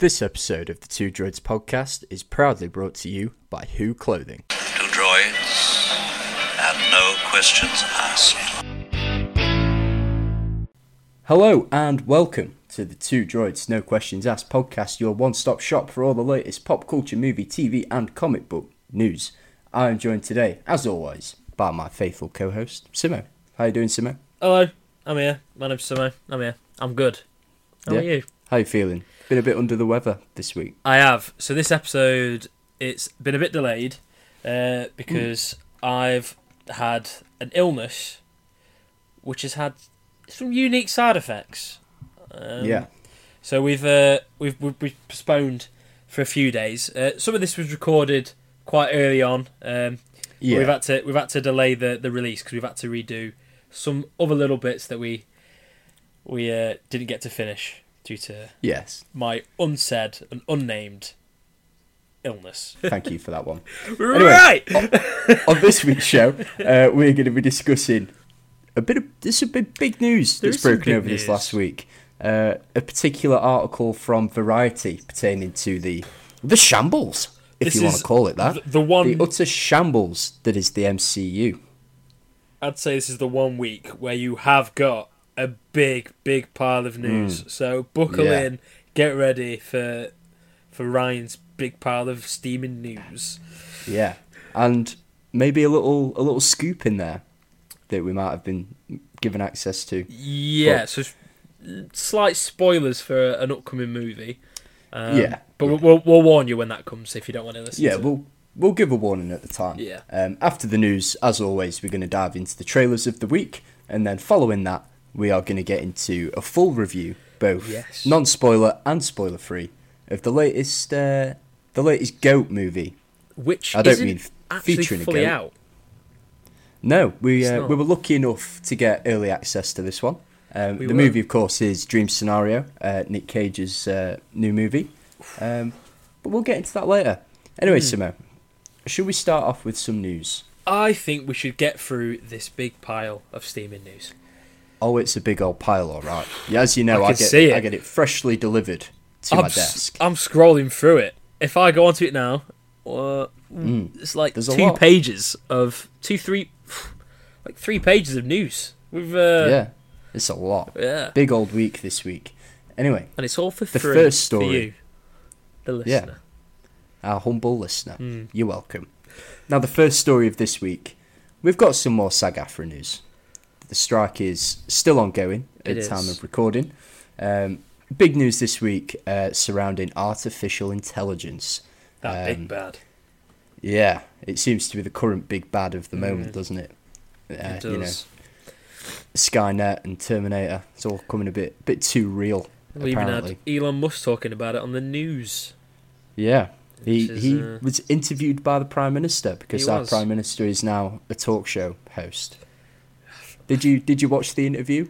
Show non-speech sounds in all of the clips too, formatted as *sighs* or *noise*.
This episode of the Two Droids podcast is proudly brought to you by Who Clothing. Two droids and no questions asked. Hello and welcome to the Two Droids No Questions Asked podcast, your one stop shop for all the latest pop culture, movie, TV, and comic book news. I am joined today, as always, by my faithful co host, Simo. How you doing, Simo? Hello, I'm here. My name's Simo. I'm here. I'm good. How Yeah. are you? How you feeling? Been a bit under the weather this week. I have. So this episode, it's been a bit delayed uh, because I've had an illness, which has had some unique side effects. Um, yeah. So we've uh, we've we've we've postponed for a few days. Uh, some of this was recorded quite early on. Um, Yeah. We've had to we've had to delay the, the release because we've had to redo some other little bits that we we uh, didn't get to finish due to yes. my unsaid and unnamed illness. Thank you for that one. *laughs* right. on this week's show, uh, we're going to be discussing a bit of this a bit big news There that's broken over this last week. Uh, a particular article from Variety pertaining to the the shambles, if This you want to call it that, the one- the utter shambles that is the MCU. I'd say this is the one week where you have got a big, big pile of news. So buckle Yeah. in, get ready for for Ryan's big pile of steaming news. Yeah, and maybe a little a little scoop in there that we might have been given access to. Yeah, so slight spoilers for an upcoming movie. Um, Yeah. but we'll, we'll, we'll warn you when that comes if you don't want to listen. Yeah, to we'll we'll give a warning at the time. Yeah. Um, after the news, as always, we're going to dive into the trailers of the week, and then following that, we are going to get into a full review, both Yes. non-spoiler and spoiler-free, of the latest uh, the latest Goat movie. which I don't mean featuring a goat. out. No, we uh, we were lucky enough to get early access to this one. Um, We the were. movie, of course, is Dream Scenario, uh, Nic Cage's uh, new movie. Um, but we'll get into that later. Anyway, Hmm. Simo, should we start off with some news? I think we should get through this big pile of steaming news. Oh, it's a big old pile, all right. Yeah, as you know, I I, get it. I get it freshly delivered to I'm, my desk. I'm scrolling through it. If I go onto it now, uh, it's like There's two pages of two, three, *sighs* like three pages of news. With uh, yeah, it's a lot. yeah, Big old week this week. Anyway, and it's all for The free first for story. you, the listener. our humble listener, Hmm. you're welcome. Now, the first story of this week, we've got some more SAG-AFTRA news. The strike is still ongoing at the time of recording. Um, big news this week uh, surrounding artificial intelligence. That Um, big bad. Yeah, it seems to be the current big bad of the moment, doesn't it? Uh. It You know, does. Skynet and Terminator. It's all coming a bit bit too real. we even had Elon Musk talking about it on the news. Yeah. He is, he uh, was interviewed by the Prime Minister because our was. Prime Minister is now a talk show host. Did you did you watch the interview?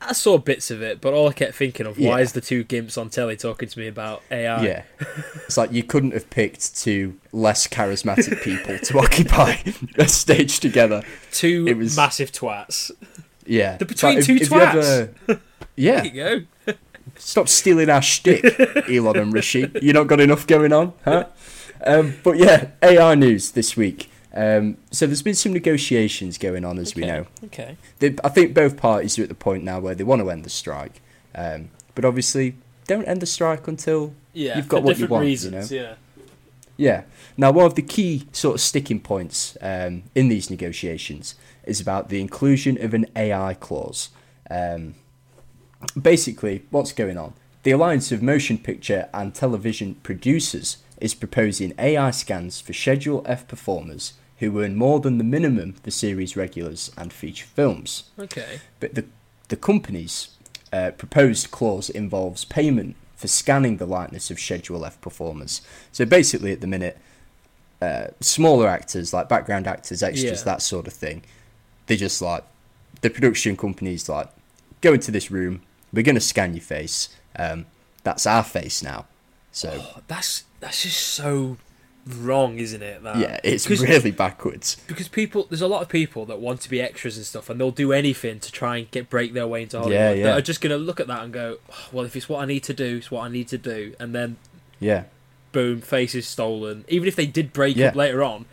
I saw bits of it, but all I kept thinking of Yeah. why is the two gimps on telly talking to me about AI? Yeah. *laughs* It's like you couldn't have picked two less charismatic people to *laughs* occupy a stage together. two It was- massive twats. Yeah. They're between two you ever- *laughs* yeah. There you go. Stop stealing our shtick, Elon and Rishi. You not got enough going on, huh? Um, but yeah, AI news this week. Um, so there's been some negotiations going on, as we know. Okay. They, I think both parties are at the point now where they want to end the strike, um, but obviously don't end the strike until Yeah. You've got what you want, you reasons. Yeah. yeah. Now, one of the key sort of sticking points um, in these negotiations is about the inclusion of an AI clause. Um, basically, what's going on? The Alliance of Motion Picture and Television Producers is proposing AI scans for Schedule F performers who earn more than the minimum for series regulars and feature films. Okay. But the, the company's uh, proposed clause involves payment for scanning the likeness of Schedule F performers. So basically, at the minute, uh, smaller actors, like background actors, extras, Yeah. that sort of thing, they just like, the production company's like, go into this room, we're going to scan your face. Um, that's our face now. So, That's that's just so wrong, isn't it? That? yeah, it's really backwards. because people there's a lot of people that want to be extras and stuff and they'll do anything to try and get break their way into Hollywood Yeah, yeah. that are just going to look at that and go "Oh, well if it's what I need to do it's what I need to do and then Yeah, boom face is stolen even if they did break Yeah. up later on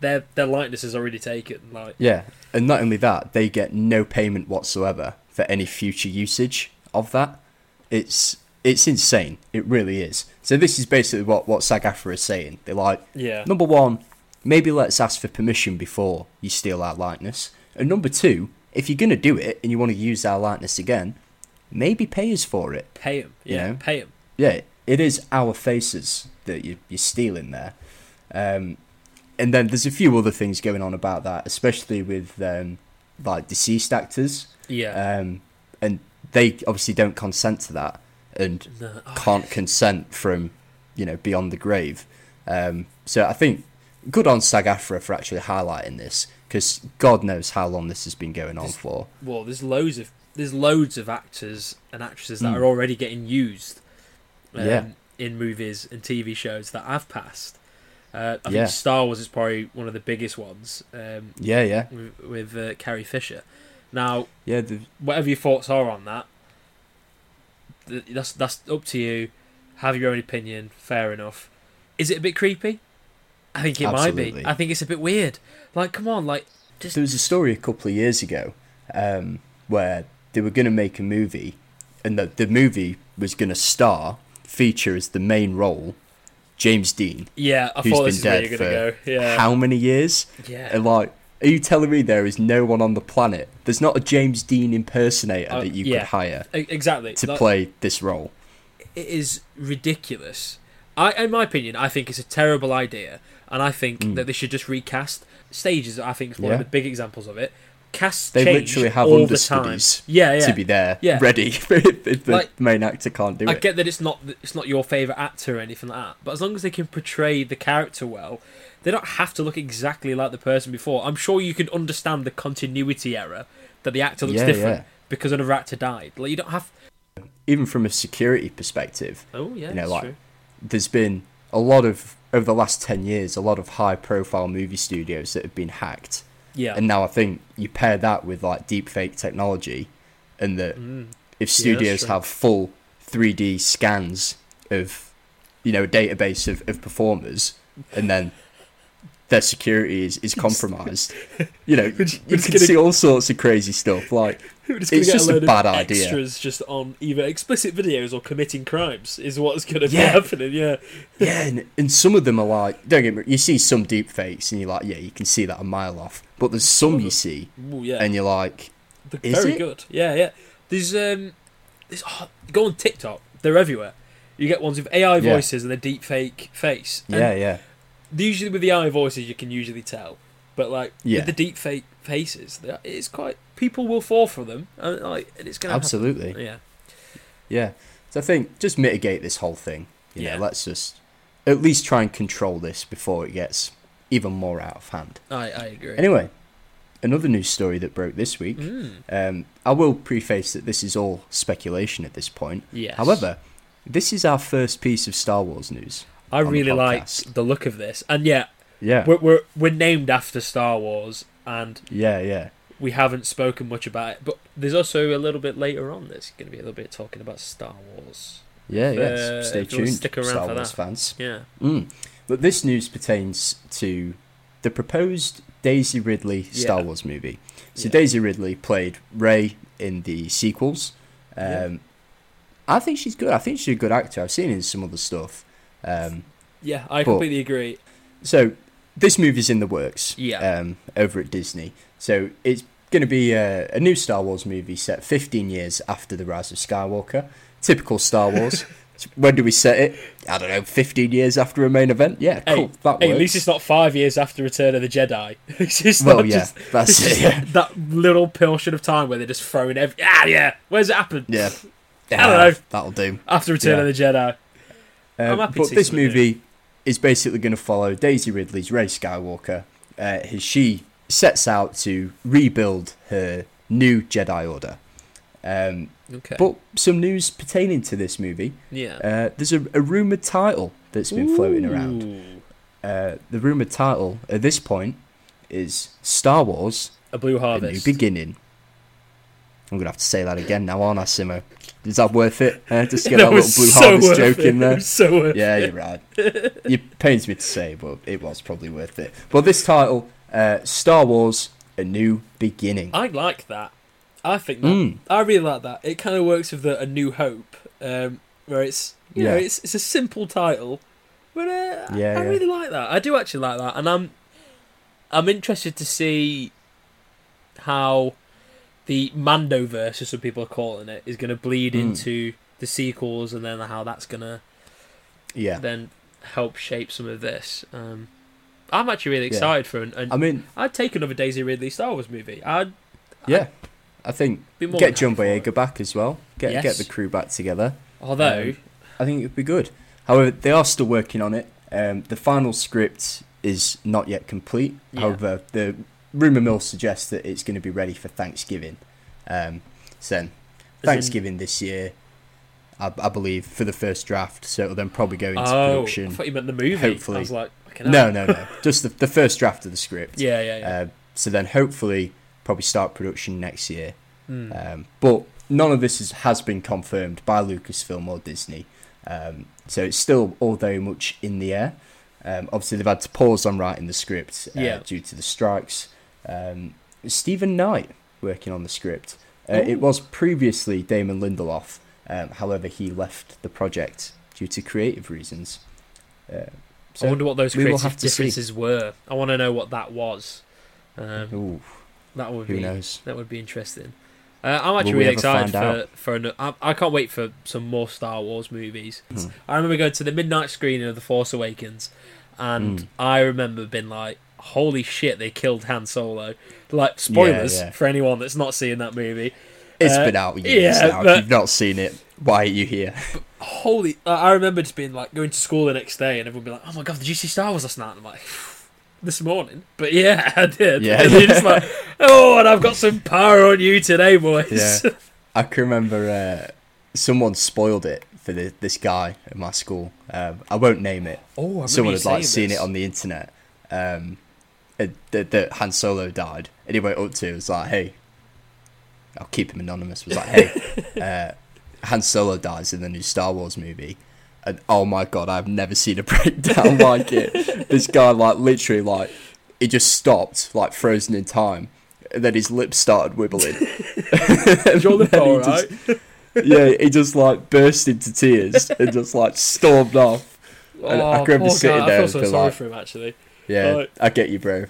their their likeness is already taken like yeah, and not only that, they get no payment whatsoever for any future usage of that. It's it's insane. It really is. So this is basically what what SAG-AFTRA is saying. They're like, yeah Number one, maybe let's ask for permission before you steal our likeness. And number two, if you're going to do it and you want to use our likeness again, maybe pay us for it. pay You yeah know? pay him Yeah, it is our faces that you, you're stealing there. Um, and then there's a few other things going on about that, especially with um, like deceased actors. yeah Um, and they obviously don't consent to that and No. Oh, can't consent from, you know, beyond the grave. Um, so I think good on SAG-AFTRA for actually highlighting this because God knows how long this has been going on for. well there's loads of there's loads of actors and actresses that Mm. are already getting used um, Yeah. in movies and TV shows that have passed uh, I Yeah. think Star Wars is probably one of the biggest ones um, Yeah, yeah, with, with uh, Carrie Fisher. Now, yeah. The, whatever your thoughts are on that, th- that's that's up to you. Have your own opinion. Fair enough. Is it a bit creepy? I think it might be. I think it's a bit weird. Like, come on, like just there was a story a couple of years ago um, where they were going to make a movie, and the the movie was going to star feature as the main role James Dean, yeah. I who's thought been this is where dead you're for go. Yeah, how many years? yeah. And like, are you telling me there is no one on the planet? There's not a James Dean impersonator Uh, that you yeah. could hire exactly. to play this role. it is ridiculous. I, in my opinion, I think it's a terrible idea, and I think Mm. that they should just recast stages. I think is one Yeah. of the big examples of it. Cast They literally have all the time. understudies Yeah, yeah. to be there, Yeah. ready *laughs* if the Like, main actor can't do I it. I get that it's not it's not your favorite actor or anything like that, but as long as they can portray the character well, they don't have to look exactly like the person before. I'm sure you can understand the continuity error that the actor looks Yeah, different yeah. because another actor died. Like you don't have. Even from a security perspective, Oh yeah, You know, like- true. there's been a lot of over the last 10 years a lot of high profile movie studios that have been hacked Yeah, and now i think you pair that with like deepfake technology and that Mm. if studios true. have full 3d scans of you know a database of, of performers and then their security is, is compromised you know *laughs* We're you just can gonna- see all sorts of crazy stuff like We're just It's just a of bad idea. Extras just on either explicit videos or committing crimes is what's going to be happening. Yeah, *laughs* Yeah, and, and some of them are like, don't get me. You see some deep fakes, and you're like, yeah, you can see that a mile off. But there's some you see, yeah. and you're like, They're Is very it? good. Yeah, yeah. There's um, there's oh, go on TikTok. They're everywhere. You get ones with AI Yeah. voices and a deep fake face. And yeah, yeah, Usually with the AI voices, you can usually tell. But like Yeah. with the deep fake faces, it's quite. People will fall for them. And, like, and it's gonna happen. absolutely, Yeah. yeah. So I think just mitigate this whole thing. You Yeah. know, let's just at least try and control this before it gets even more out of hand. I I agree. Anyway, another news story that broke this week. Mm, Um, I will preface that this is all speculation at this point. yes. However, this is our first piece of Star Wars news. I really like the look of this, and yeah, Yeah, we're, we're we're named after Star Wars, and yeah, yeah. we haven't spoken much about it. But there's also a little bit later on. There's going to be a little bit talking about Star Wars. Yeah, yeah. Uh, Stay tuned, stick around Star for Wars that. fans. Yeah. Mm. But this news pertains to the proposed Daisy Ridley Star Yeah. Wars movie. So Yeah. Daisy Ridley played Rey in the sequels. Um, Yeah. I think she's good. I think she's a good actor. I've seen her in some other stuff. Um, Yeah, I But- completely agree. so this movie's in the works. Yeah. Um, over at Disney. So it's going to be a, a new Star Wars movie set 15 years after the Rise of Skywalker. Typical Star Wars. *laughs* when do we set it? I don't know. 15 years after a main event. Yeah, Hey, cool. that Hey, works. at least it's not five years after Return of the Jedi. *laughs* it's just Well, yeah, just, that's it. Yeah, that little portion of time where they're just throwing every. Ah, yeah. Where's it happened? yeah. I don't know. That'll do. After Return Yeah. of the Jedi. Uh, but this movie is basically going to follow Daisy Ridley's Rey Skywalker. Uh, as she sets out to rebuild her new Jedi Order. Um, Okay. but some news pertaining to this movie. yeah. Uh, there's a, a rumored title that's been floating around. Ooh. uh, the rumored title at this point is Star Wars: A Blue Harvest, A New Beginning. I'm gonna have to say that again now, aren't I, Simo? Is that worth it? Uh, just to get *laughs* That that little Blue so Harvest joke it. in there. so Yeah, you're right. it pains me to say, but it was probably worth it. But this title, uh, Star Wars: A New Beginning. I like that. I think that. Mm. I really like that. It kind of works with the A New Hope, um, where it's you know it's it's a simple title, but uh, Yeah, I, I yeah. really like that. I do actually like that, and I'm I'm interested to see how the Mandoverse, as some people are calling it, is going to bleed Mm. into the sequels, and then how that's going to Yeah, then help shape some of this. Um, I'm actually really Yeah. excited for an. an I mean, I'd take another Daisy Ridley Star Wars movie. I'd yeah, I think get John happy for it. Boyega back as well. Get get the crew back together. Although Um, I think it'd be good. However, they are still working on it. Um, the final script is not yet complete. Yeah. However, the rumor mill suggests that it's going to be ready for Thanksgiving. Um, so then, in- Thanksgiving this year, I, I believe, for the first draft. So it'll then probably go into oh, I production. thought you meant the movie. hopefully. I was like, No, no, no. Just the, the first draft of the script. Yeah, yeah, yeah. Uh, so then, hopefully, probably start production next year. Hmm. Um, but none of this is, has been confirmed by Lucasfilm or Disney. Um, so it's still all very much in the air. Um, obviously, they've had to pause on writing the script uh, Yeah. due to the strikes. Um, Steven Knight working on the script. Uh, it was previously Damon Lindelof. Um, however, he left the project due to creative reasons. Uh, so, I wonder what those creative have to see. differences were. I want to know what that was. Um, ooh, that would who be knows? that would be interesting. Uh, I'm actually really excited for for an, I, I can't wait for some more Star Wars movies. Hmm. I remember going to the midnight screening of The Force Awakens, and Mm. I remember being like, "Holy shit, they killed Han Solo!" Like spoilers yeah. for anyone that's not seeing that movie. It's Uh, been out years yeah, now. but- If you've not seen it, why are you here? Holy! I I remember just being like going to school the next day, and everyone be like, "Oh my god, did you see Star Wars last night?" And I'm like, "This morning," but yeah, *laughs* I did. Yeah. and you're just like, "Oh, and I've got some power on you today, boys." Yeah. *laughs* I can remember uh, someone spoiled it for the, this guy at my school. Um, I won't name it. Oh, I Someone had like seen it on the internet. Um, that, that Han Solo died, and he went up to. It was like, "Hey, I'll keep him anonymous." Was like, "Hey, *laughs* uh, Han Solo dies in the new Star Wars movie." And oh my god, I've never seen a *laughs* breakdown like it. This guy, like, literally, like, he just stopped, like, frozen in time, and then his lips started wibbling. Is your lip And he alright? just- *laughs* yeah, he just like burst into tears and just like stormed off. And I can remember sitting guy. there I feel and so sorry like- for him actually. Yeah, Right. I get you, bro.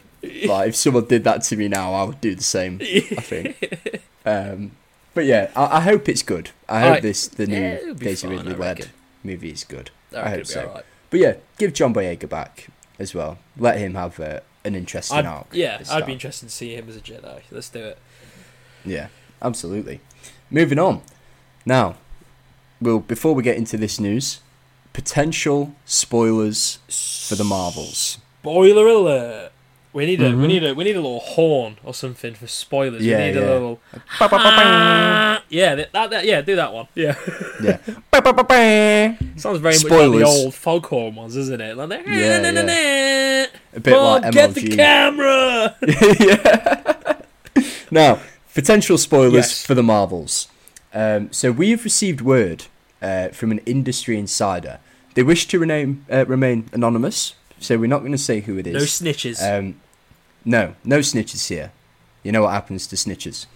Like if someone did that to me now, I would do the same. I *laughs* think. Um, but yeah, I, I hope it's good. I hope Alright. this the new Yeah, Daisy fine, Ridley I movie is good. I I hope so. alright. But yeah, give John Boyega back as well. Let him have uh, an interesting I'd, arc. yeah, I'd be interested to see him as a Jedi. Let's do it. Yeah, absolutely. Moving on. Now, well, before we get into this news, potential spoilers for the Marvels. Spoiler alert! We need a we Mhm. need a we need a little horn or something for spoilers. Yeah, we need yeah. a little Ah, *laughs* yeah that, that, that- yeah do that one yeah Yeah. *laughs* sounds very much like the old foghorn ones isn't it like Yeah, yeah, *laughs* A bit Mom, like get the camera yeah. now, potential spoilers Yes. for the Marvels. Um, so we have received word uh, from an industry insider. They wish to rename, uh, remain anonymous, so we're not going to say who it is. no snitches Um, no, no snitches here. You know what happens to snitches.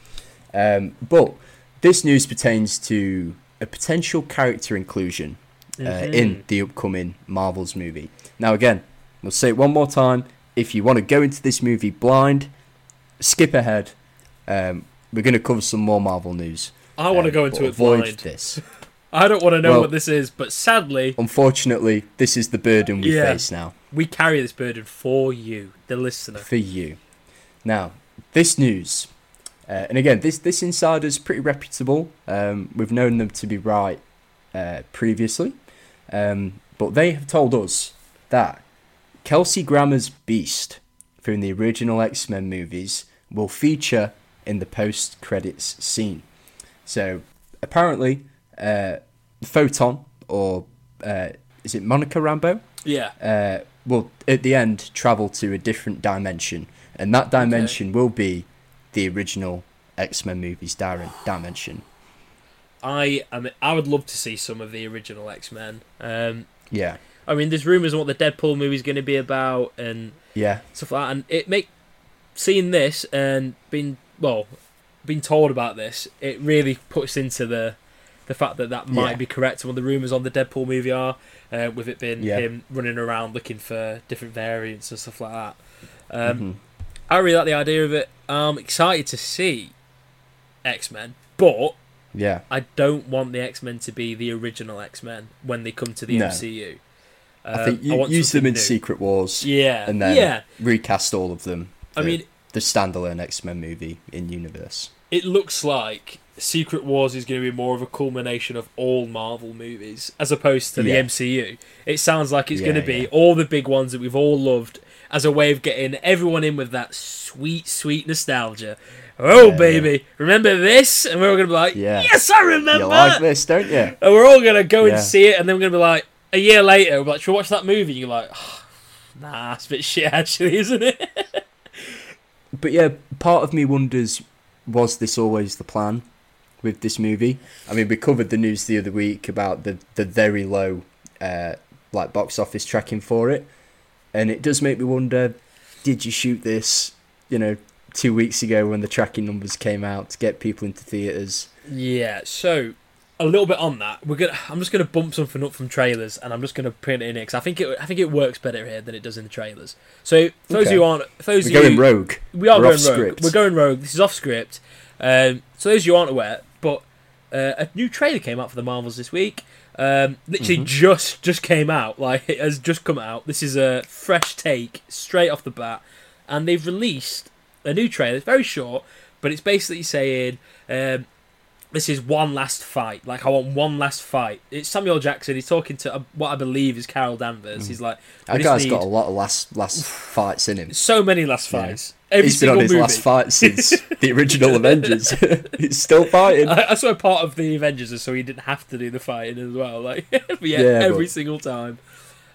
Um, but this news pertains to a potential character inclusion uh, Mhm. in the upcoming Marvels movie. Now, again, we'll say it one more time. If you want to go into this movie blind, skip ahead. Um, we're going to cover some more Marvel news. I want to um, go into it avoid blind this. *laughs* I don't want to know Well- what this is but sadly Unfortunately, this is the burden we Yeah. face now. we carry this burden for you the listener for you. Now, this news, uh, and again, this this insider's pretty reputable. Um, we've known them to be right uh, previously, um, but they have told us that Kelsey Grammer's Beast from the original X Men movies will feature in the post credits scene. So apparently, uh, Photon or uh, is it Monica Rambeau? yeah uh, will at the end travel to a different dimension, and that dimension will be the original X Men movies Darren dimension. I am. I would love to see some of the original X Men. Um, Yeah, I mean, there's rumors on what the Deadpool movie is going to be about and yeah, stuff like that. And it make seeing this and being well, being told about this, it really puts into the the fact that that might Yeah. be correct. And what the rumors on the Deadpool movie are, uh, with it being Yeah. him running around looking for different variants and stuff like that. Um, Mhm. I really like the idea of it. I'm excited to see X Men, but yeah, I don't want the X Men to be the original X Men when they come to the No. MCU. I think Um, you want use them in new. Secret Wars, Yeah, and then yeah. recast all of them. I mean, the standalone X Men movie in universe. it looks like Secret Wars is going to be more of a culmination of all Marvel movies as opposed to the Yeah. MCU. It sounds like it's going to be yeah. all the big ones that we've all loved as a way of getting everyone in with that sweet, sweet nostalgia. Oh, Yeah, baby, remember this? And we're all going to be like, Yeah. yes, I remember. You like this, don't you? And we're all going to go Yeah. and see it, and then we're going to be like, a year later, we're like, should we watch that movie? And you're like, "Oh, nah, it's a bit shit, actually, *laughs* isn't it? But yeah, part of me wonders was this always the plan with this movie? I mean, we covered the news the other week about the the very low uh, like box office tracking for it, and it does make me wonder: Did you shoot this, you know, two weeks ago when the tracking numbers came out to get people into theaters? Yeah, so a little bit on that. We're gonna. I'm just gonna bump something up from trailers, and I'm just gonna print it in because I think it. I think it works better here than it does in the trailers. So for those Okay. who aren't, for those We're of going you, rogue. we are we're going off rogue. script. We're going rogue. This is off script. Um, so those of you who aren't aware, uh, a new trailer came out for the Marvels this week. Um, literally Mm-hmm. just just came out. Like it has just come out. This is a fresh take straight off the bat, and they've released a new trailer. It's very short, but it's basically saying. Um, this is one last fight. Like I want one last fight. It's Samuel Jackson. He's talking to uh, what I believe is Carol Danvers. He's like, Mm. That guy's need got a lot of last last fights in him. so many last Yeah. fights. Every He's been on his movie. last fight since *laughs* the original Avengers. *laughs* He's still fighting. I, I swear part of the Avengers is so he didn't have to do the fighting as well. Like, *laughs* yeah, Yeah, every but- single time.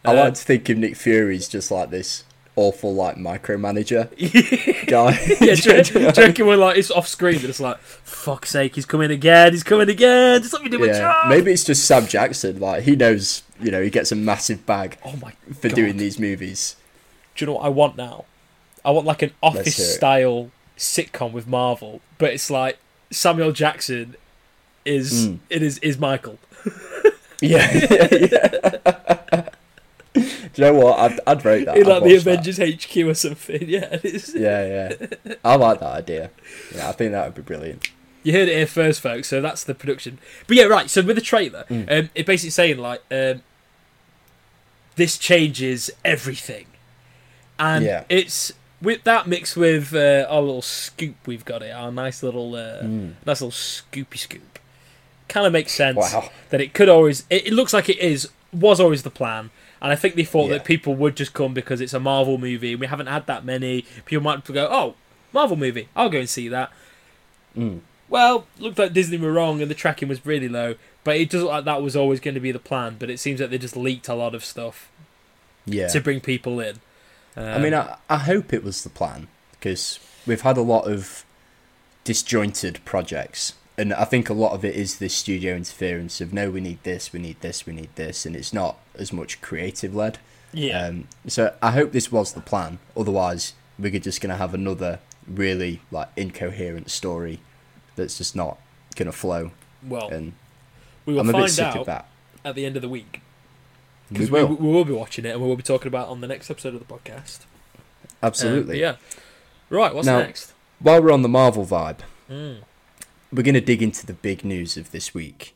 I like to think of Nick Fury's just like this awful like micromanager *laughs* guy. *laughs* yeah, *laughs* do, you- do you reckon when like it's off screen, but it's like, fuck's sake, he's coming again, he's coming again. Just let me do my Yeah, job. maybe it's just Sam Jackson. Like he knows, you know, he gets a massive bag Oh my for God. doing these movies. Do you know what I want now? I want like an office style sitcom with Marvel, but it's like Samuel Jackson is Mm. it is is Michael. yeah. Yeah, yeah. *laughs* Do you know what? I'd, I'd rate that. in like the watch that. Avengers HQ or something. *laughs* Yeah, it. Yeah, yeah. I like that idea. Yeah, I think that would be brilliant. You heard it here first, folks. So that's the production. But yeah, right. So with the trailer, Mm. um, it basically saying like, um, this changes everything, and Yeah. it's with that mixed with uh, our little scoop we've got here, our nice little, uh, Mm. nice little scoopy scoop. Kind of makes sense Wow. that it could always. It, it looks like it is was always the plan. And I think they thought Yeah. that people would just come because it's a Marvel movie. and We haven't had that many. People might go, "Oh, Marvel movie! I'll go and see that." Mm. Well, looked like Disney were wrong and the tracking was really low, but it doesn't look like that was always going to be the plan. But it seems like they just leaked a lot of stuff Yeah. to bring people in. Um, I mean, I, I hope it was the plan because we've had a lot of disjointed projects, and I think a lot of it is this studio interference of no, we need this, we need this, we need this, and it's not as much creative led. yeah, Um, so I hope this was the plan. Otherwise, we're just going to have another really like incoherent story that's just not going to flow, well, and we will I'm a bit find sick out of that. at the end of the week because we, will we will be watching it and we will be talking about it on the next episode of the podcast. Um, absolutely. yeah. Right. What's Now- next? While we're on the Marvel vibe, Mm. We're going to dig into the big news of this week.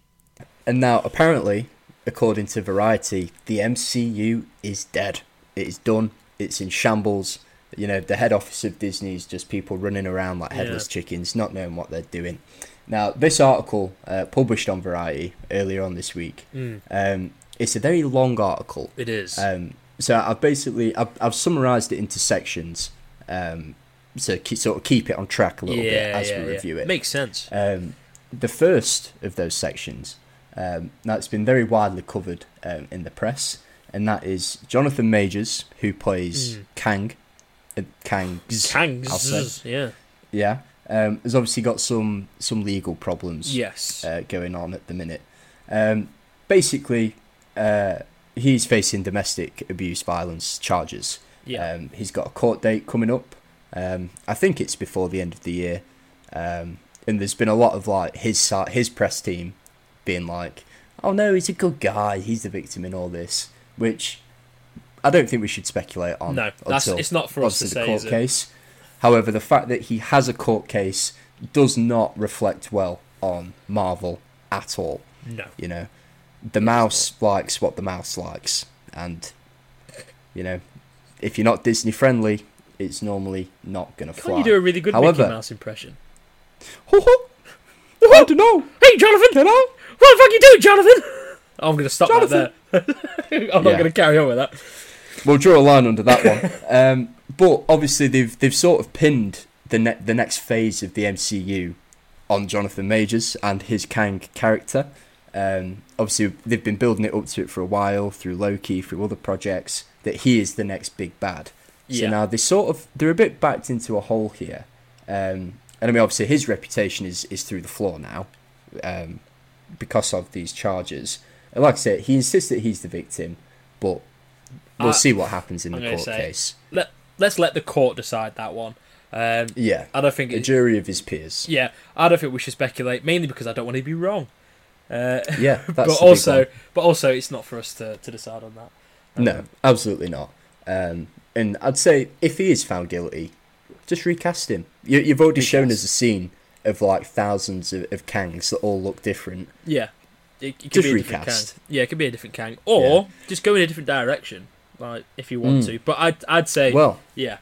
And now, apparently, according to Variety, the MCU is dead. It is done. It's in shambles. You know, the head office of Disney is just people running around like headless chickens, not knowing what they're doing. Now, this article, uh, published on Variety earlier on this week, Mm. um, it's a very long article. It is. Um, so I've basically I've, I've summarised it into sections, um, so keep, sort of keep it on track a little bit as yeah, we yeah. review it. Makes sense. Um, the first of those sections, um, now it's been very widely covered um, in the press, and that is Jonathan Majors, who plays Kang. Uh, Kang's. Kangs, yeah, Yeah. Um, has obviously got some some legal problems yes, uh, going on at the minute. Um, basically, uh, he's facing domestic abuse violence charges. yeah, Um, he's got a court date coming up. Um, I think it's before the end of the year. Um, and there's been a lot of like his his press team being like, "Oh no, he's a good guy. He's the victim in all this," which I don't think we should speculate on. No, that's- until it's not for us to say, court case. However, the fact that he has a court case does not reflect well on Marvel at all. no, You know, the mouse likes what the mouse likes, and you know, if you're not Disney friendly, it's normally not gonna fly. Can't you do a really good However, Mickey Mouse impression? I don't know. Hey, Jonathan! Hello? What the fuck you doing, Jonathan? *laughs* I'm going to stop Jonathan! that there. *laughs* I'm not Yeah. going to carry on with that. We'll draw a line under that one. *laughs* Um, but obviously, they've they've sort of pinned the ne- the next phase of the MCU on Jonathan Majors and his Kang character. Um, obviously, they've been building it up to it for a while through Loki, through other projects. That he is the next big bad. So now they sort of they're a bit backed into a hole here. Um, and I mean, obviously, his reputation is is through the floor now um, because of these charges. And like I said, he insists that he's the victim, but we'll I- see what happens in I'm the court say- case. Let, let's let the court decide that one. Um, Yeah, I don't think a it, jury of his peers. Yeah, I don't think we should speculate, mainly because I don't want to be wrong. Uh, Yeah, *laughs* that's but also, but also, it's not for us to, to decide on that. no, Um, absolutely not. Um, and I'd say if he is found guilty, just recast him. You, you've already shown us a scene of like thousands of, of Kangs that all look different. Yeah, it, it could Just be a different recast. Kang. Yeah, it could be a different Kang, or just go in a different direction, like if you want Mm. to. But I'd I'd say, Well, yeah,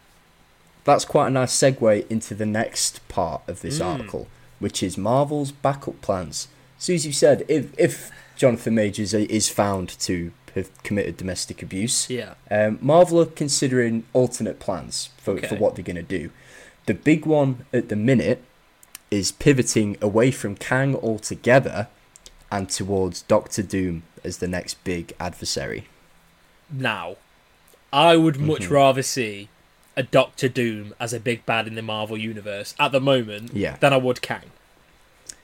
that's quite a nice segue into the next part of this Mm. article, which is Marvel's backup plans. So as you said, if if Jonathan Majors is found to have committed domestic abuse, yeah, Um, Marvel are considering alternate plans for, for what they're going to do. The big one at the minute is pivoting away from Kang altogether and towards Doctor Doom as the next big adversary. now, I would much Mhm. rather see a Doctor Doom as a big bad in the Marvel universe at the moment Yeah. than I would Kang.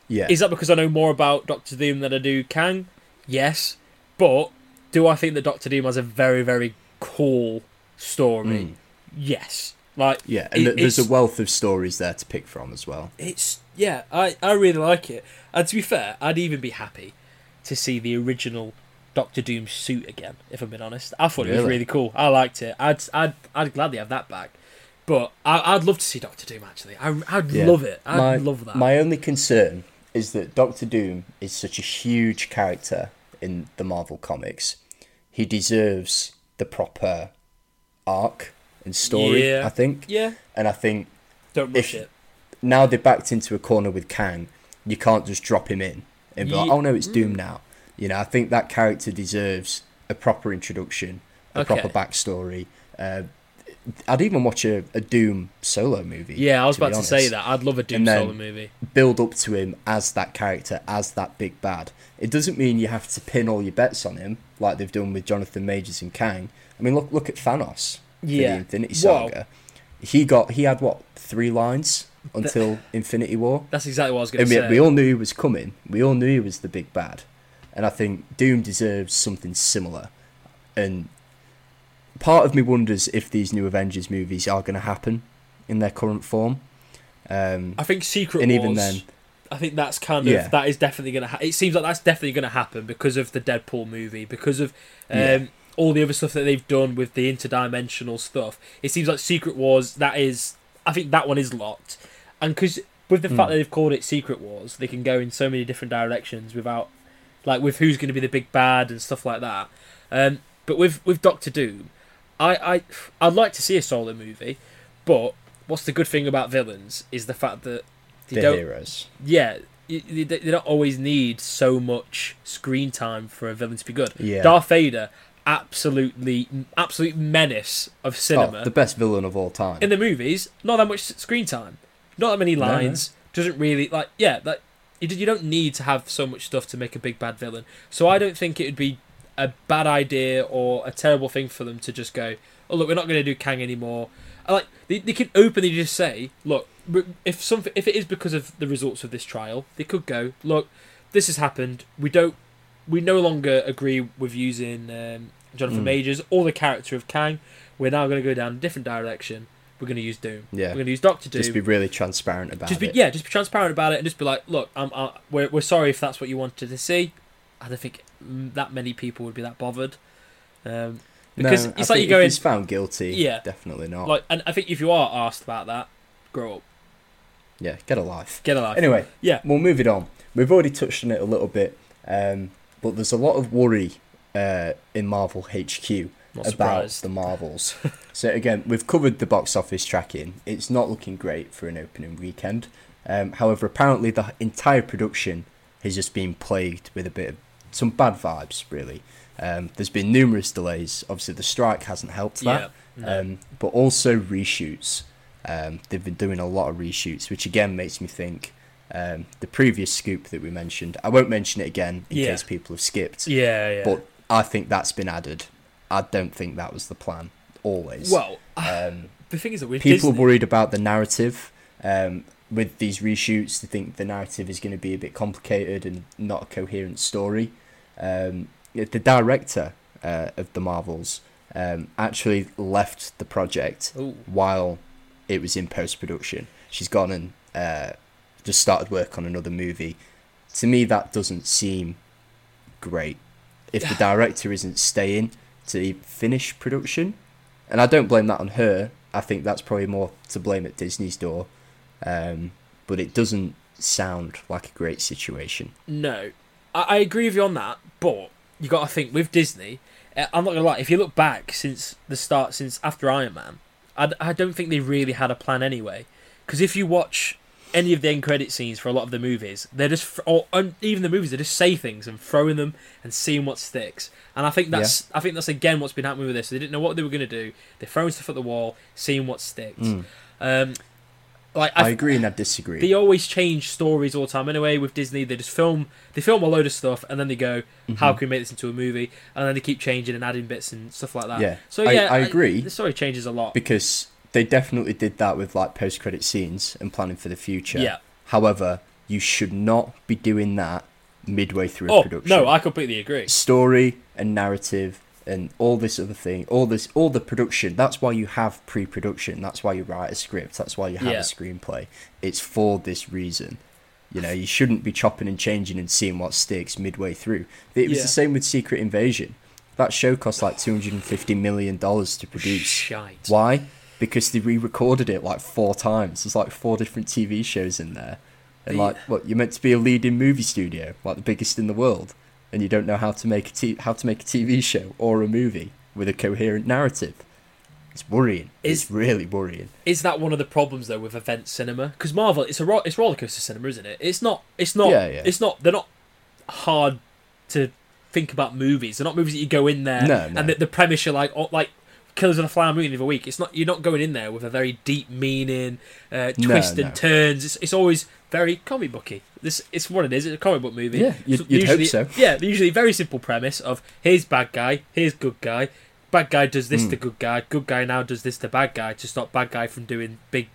Yeah. Is that because I know more about Doctor Doom than I do Kang? Yes, but do I think that Doctor Doom has a very very cool story? Mm. Yes, like yeah, and it- there's a wealth of stories there to pick from as well. It's yeah, I I really like it. And to be fair, I'd even be happy to see the original Doctor Doom suit again. If I'm being honest, I thought it was Really? really cool. I liked it. I'd I'd I'd gladly have that back. But I, I'd love to see Doctor Doom actually. I, I'd Yeah. love it. I'd my, love that. My only concern is that Doctor Doom is such a huge character in the Marvel comics. He deserves the proper arc and story, Yeah. I think. yeah, And I think don't rush If- it. now they're backed into a corner with Kang, you can't just drop him in and be like, oh no, it's Doom now. You know, I think that character deserves a proper introduction, a Okay. proper backstory. Uh, I'd even watch a, a Doom solo movie. Yeah, I was to about to say that. I'd love a Doom And then- solo movie. Build up to him as that character, as that big bad. It doesn't mean you have to pin all your bets on him like they've done with Jonathan Majors and Kang. I mean, look look at Thanos for Yeah. the Infinity. Saga. He got he had what three lines until Infinity War. That's exactly what I was going to say. we all knew he was coming. We all knew he was the big bad. And I think Doom deserves something similar. And part of me wonders if these new Avengers movies are going to happen in their current form. Um, I think Secret and Wars. even then, I think that's kind of Yeah. that is definitely going to. Ha- it seems like that's definitely going to happen because of the Deadpool movie, because of um, Yeah. all the other stuff that they've done with the interdimensional stuff. It seems like Secret Wars. That is, I think that one is locked, and because with the fact Mm. that they've called it Secret Wars, they can go in so many different directions without, like, with who's going to be the big bad and stuff like that. Um, but with with Doctor Doom, I I I'd like to see a solo movie, but what's the good thing about villains is the fact that they the don't heroes. yeah, they they don't always need so much screen time for a villain to be good. Yeah. Darth Vader, absolutely, absolute menace of oh, cinema. Oh, the best villain of all time. In the movies, not that much screen time, not that many No, no. lines. Doesn't really like yeah, like you don't need to have so much stuff to make a big bad villain. So I don't think it would be a bad idea or a terrible thing for them to just go, oh look, we're not going to do Kang anymore. I like they, they can openly just say, look, if something if it is because of the results of this trial, they could go, look, this has happened. We don't, we no longer agree with using um, Jonathan Mm. Majors or the character of Kang. We're now going to go down a different direction. We're going to use Doom. Yeah. We're going to use Doctor Doom. Just be really transparent about Just be it. yeah, just be transparent about it and just be like, look, I'm, i we're we're sorry if that's what you wanted to see. I don't think that many people would be that bothered. Um, because no, it's I like you go in, he's found guilty. Yeah. definitely not. like, and I think if you are asked about that, grow up, yeah, get a life. get a life. Anyway, Yeah. we'll move it on. We've already touched on it a little bit, um, but there's a lot of worry uh, in Marvel HQ Not about surprised. the Marvels. *laughs* so again, we've covered the box office tracking. It's not looking great for an opening weekend. Um, however, apparently the entire production has just been plagued with a bit of some bad vibes. Really, um, there's been numerous delays. Obviously, the strike hasn't helped that. Yeah, no. Um, but also reshoots. Um, they've been doing a lot of reshoots, which again makes me think um, the previous scoop that we mentioned. I won't mention it again in Yeah. case people have skipped. yeah, yeah. But I think that's been added. I don't think that was the plan always. well, um, *sighs* the thing is that people Disney, worried about the narrative. Um, with these reshoots, they think the narrative is going to be a bit complicated and not a coherent story. Um, the director uh, of the Marvels um, actually left the project Ooh. while it was in post production. She's gone and uh, just started work on another movie. To me, that doesn't seem great. If the *sighs* director isn't staying to finish production, and I don't blame that on her. I think that's probably more to blame at Disney's door. Um, but it doesn't sound like a great situation. No, I, I agree with you on that, but you got to think with Disney. uh, I'm not gonna lie. If you look back since the start, since after Iron Man, I, I don't think they really had a plan anyway. Because if you watch any of the end credit scenes for a lot of the movies, they're just or even the movies, they just say things and throwing them and seeing what sticks. And I think that's I think that's again what's been happening with this. They didn't know what they were gonna do. They're throwing stuff at the wall, seeing what sticks. Mm. Um, like I I, agree and I disagree. they always change stories all the time anyway with disney they just film they film a load of stuff and then they go how Mm-hmm. can we make this into a movie and then they keep changing and adding bits and stuff like that Yeah. so yeah I agree. the story changes a lot because they definitely did that with like post credit scenes and planning for the future. Yeah. However, you should not be doing that midway through a oh production. no i completely agree story and narrative and all this other thing, all this, all the production. That's why you have pre-production. That's why you write a script. That's why you have Yeah. a screenplay. It's for this reason. You know, you shouldn't be chopping and changing and seeing what sticks midway through. It was Yeah. the same with Secret Invasion. That show cost like two hundred and fifty million dollars to produce. Shite. Why? Because they re-recorded it like four times. There's like four different TV shows in there, and like, what you're meant to be a leading movie studio, like the biggest in the world, and you don't know how to make a t- how to make a TV show or a movie with a coherent narrative. It's worrying. Is- it's really worrying. is that one of the problems though with event cinema because marvel it's a ro- it's roller coaster cinema isn't it it's not it's not Yeah, yeah. it's not they're not hard to think about movies they're not movies that you go in there No, no. and the, the premise you're like oh, like Killers of the Flower Moon the other week. It's not you're not going in there with a very deep meaning, uh, No, twists no. and turns. It's, it's always very comic booky. This it's what it is. It's a comic book movie. Yeah, you'd- you'd hope usually, so. Yeah, usually very simple premise of here's bad guy, here's good guy. Bad guy does this Hmm. to good guy. Good guy now does this to bad guy to stop bad guy from doing big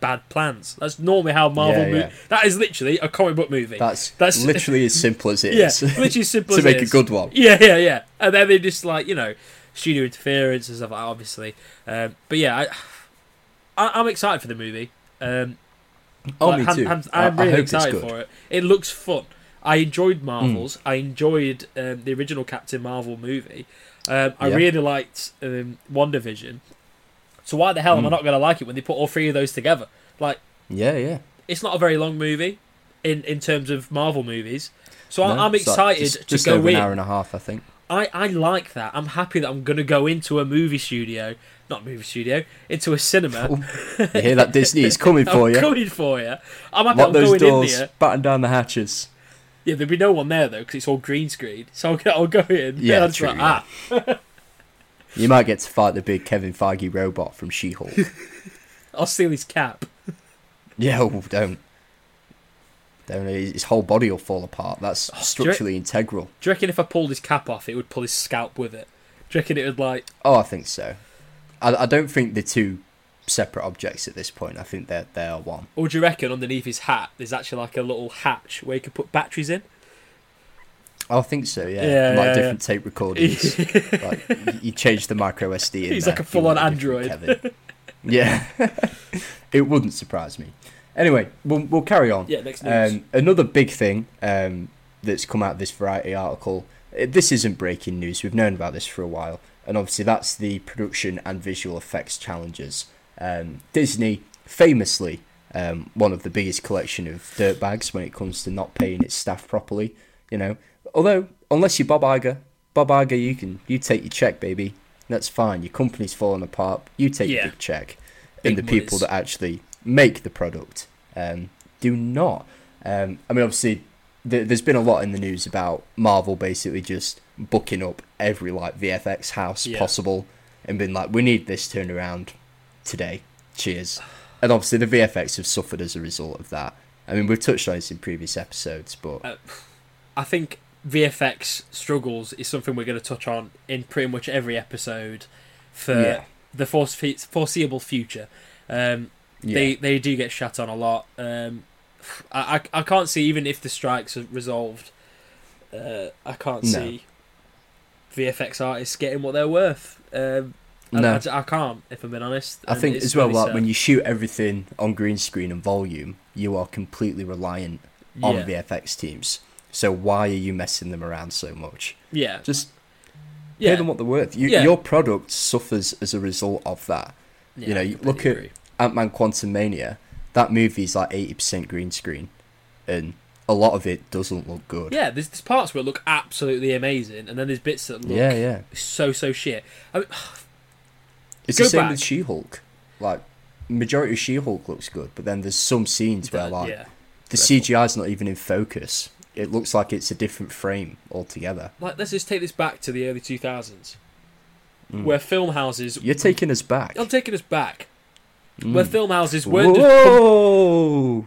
bad plans. That's normally how Marvel. Yeah, mo- That is literally a comic book movie. That's That's- *laughs* literally as simple as it yeah, is. *laughs* literally simple to make a is. good one. Yeah, yeah, yeah. And then they just like you know studio interference and stuff like that, obviously. Um, but yeah, I, *sighs* I, I'm excited for the movie. Um, Oh, like, me I'm, too. I'm, I- I'm I really it's excited good. For it. It looks fun. I enjoyed Marvels. I enjoyed um, the original Captain Marvel movie. Um, I Yeah. really liked um, WandaVision. So why the hell am I Mm. not going to like it when they put all three of those together? Like, Yeah, yeah. it's not a very long movie in, in terms of Marvel movies. So I No, I'm it's like excited just, to just go over in. an hour and a half, I think. I, I like that. I'm happy that I'm going to go into a movie studio, not movie studio, into a cinema. You hear that, Disney? It's coming *laughs* for I'm you. coming for you. I'm happy Lock I'm those going in there. batten down the hatches. Yeah, there'll be no one there though because it's all green screen. So I'll, I'll go in. Yeah, I'll true, like, ah, You might get to fight the big Kevin Feige robot from She-Hulk. *laughs* I'll steal his cap. yeah, oh, don't. Then his whole body will fall apart. That's Oh, structurally integral. Do you reckon if I pulled his cap off, it would pull his scalp with it? Do you reckon it would like? Oh, I think so. I, I don't think they're two separate objects at this point. I think they're they are one. Or do you reckon underneath his hat there's actually like a little hatch where you could put batteries in? I think so. Yeah, Yeah, like yeah, different tape recordings. like you- change the micro SD. In He's there like a full-on android. Kevin. yeah, *laughs* it wouldn't surprise me. Anyway, we'll we'll carry on. Yeah, next news. Um, another big thing um, that's come out of this Variety article. uh, This isn't breaking news. We've known about this for a while, and obviously that's the production and visual effects challenges. Um, Disney, famously, um, one of the biggest collection of dirtbags when it comes to not paying its staff properly. You know, although unless you're Bob Iger, Bob Iger, you can you take your check, baby. That's fine. Your company's falling apart. You take Yeah. your big check, Big and the people that actually make the product um, do not. Um, I mean, obviously, th- there's been a lot in the news about Marvel basically just booking up every like VFX house Yeah. possible and been like, we need this turned around today. Cheers. And obviously, the VFX have suffered as a result of that. I mean, we've touched on this in previous episodes, but Uh, I think VFX struggles is something we're going to touch on in pretty much every episode for Yeah. the force- foreseeable future. Um, yeah, They they do get shut on a lot. Um, I, I I can't see even if the strikes are resolved. Uh, I can't No. see VFX artists getting what they're worth. Um, I- No. I, I can't if I'm being honest. I think as well, like sad. when you shoot everything on green screen and volume, you are completely reliant on yeah, VFX teams. So why are you messing them around so much? yeah, Just yeah. pay them what they're worth. You, Yeah. Your product suffers as a result of that. yeah, you know, you look at- Ant Man Quantumania, that movie's like 80% green screen, and a lot of it doesn't look good. Yeah, there's, there's parts where it look absolutely amazing, and then there's bits that look yeah, yeah. so so shit. I mean, *sighs* It's the same back. with She Hulk. Like, majority of She Hulk looks good, but then there's some scenes where, like, yeah, the. CGI's not even in focus. It looks like it's a different frame altogether. like let's just take this back to the early 2000s, Mm. where film houses. You're taking us back. I'm taking us back. Mm. Where film houses weren't just pump- Whoa!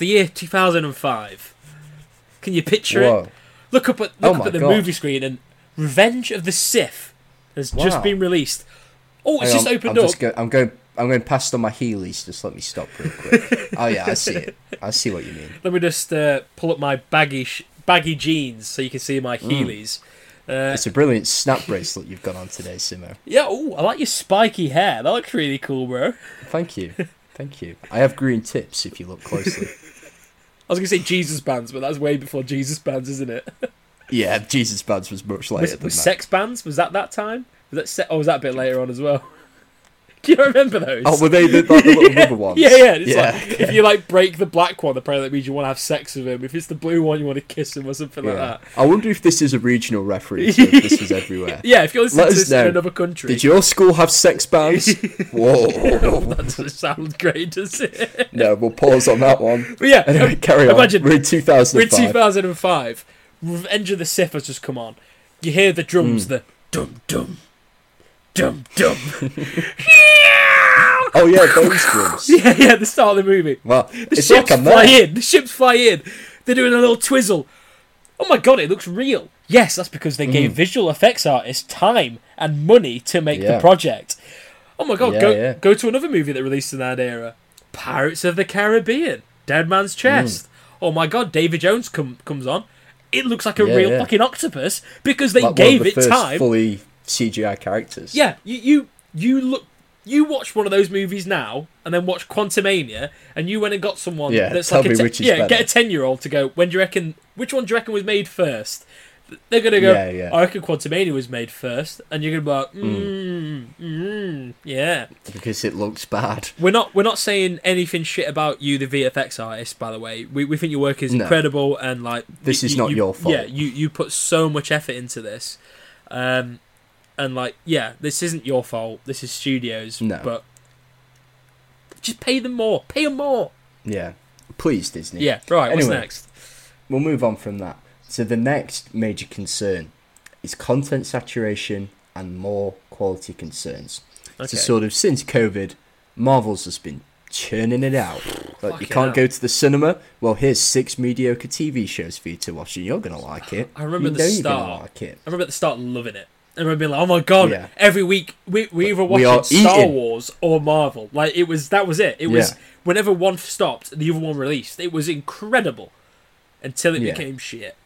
The year 2005. Can you picture it? Look up at Oh look up at the God. movie screen and Revenge of the Sith has just been released. Oh, it's Hang just on, opened I'm up. Just go, I'm going. I'm going past on my Heelys. Just let me stop real quick. oh yeah, I see it. *laughs* I see what you mean. Let me just uh, pull up my baggy sh- baggy jeans so you can see my Mm. Heelys. Uh, It's a brilliant snap bracelet you've got on today, Simo. yeah, oh, I like your spiky hair. That looks really cool, bro. Thank you. Thank you. I have green tips if you look closely. *laughs* I was gonna say Jesus bands, but that's way before Jesus bands, isn't it? yeah, Jesus Bands was much *laughs* later Was, than was that. sex bands? Was that that time? Was that se- oh, was that a bit later on as well? Do you remember those? Oh, were they the, like, the little *laughs* rubber ones? Yeah, yeah. It's Yeah. like if you like break the black one, apparently that means you want to have sex with him. If it's the blue one, you want to kiss him or something like that. I wonder if this is a regional reference or if this was everywhere. *laughs* Yeah, if you're listening Let to this in another country, Did your school have sex bands? *laughs* Whoa. that doesn't sound great, does it? no, we'll pause on that one. But yeah, Anyway, carry on. imagine We're in we're in 2005. 2005. Revenge of the Sith has just come on. You hear the drums, Mm. the dum dum dum dum. *laughs* Oh yeah, those drums. *laughs* yeah, yeah, the start of the movie. Well, The it's ships like fly in. The ships fly in. They're doing a little twizzle. Oh my god, it looks real. Yes, that's because they gave visual effects artists time and money to make the Mm. Project. Oh my god, Yeah, go yeah. go to another movie that released in that era. Pirates of the Caribbean. Dead Man's Chest. Oh my god, Davy Jones com- comes on. It looks like a Yeah, real yeah. fucking octopus because they Like gave the it first time. fully CGI characters. Yeah, you you you look you watch one of those movies now and then watch Quantumania and you went and got someone Yeah, that's like a te- which is yeah, better. get a ten year old to go. When do you reckon? Which one do you reckon was made first? They're gonna go. Yeah, yeah. I reckon Quantumania was made first, and you're gonna be like, mm, mm, yeah. because it looks bad. We're not we're not saying anything shit about you, the VFX artist. By the way, we we think your work is No. incredible and like This you- is you- not you- your fault. Yeah, you you put so much effort into this, um, and like yeah, this isn't your fault. This is studios. No. but just pay them more. Pay them more. Yeah, please Disney. Yeah, right. Anyway. What's next? We'll move on from that. So the next major concern is content saturation and more quality concerns. Okay. So sort of since COVID, Marvel's just been churning it out *sighs* Like, you can't hell. go to the cinema. Well, here's six mediocre TV shows for you to watch, and you're gonna like it. I remember you the you're gonna start. like it. I remember at the start loving it. I remember being like, "Oh my god!" Yeah. Every week we we either We watched are Star eating. Wars or Marvel. Like it was that was it. It was Yeah. whenever one stopped, the other one released. It was incredible until it Yeah. became shit.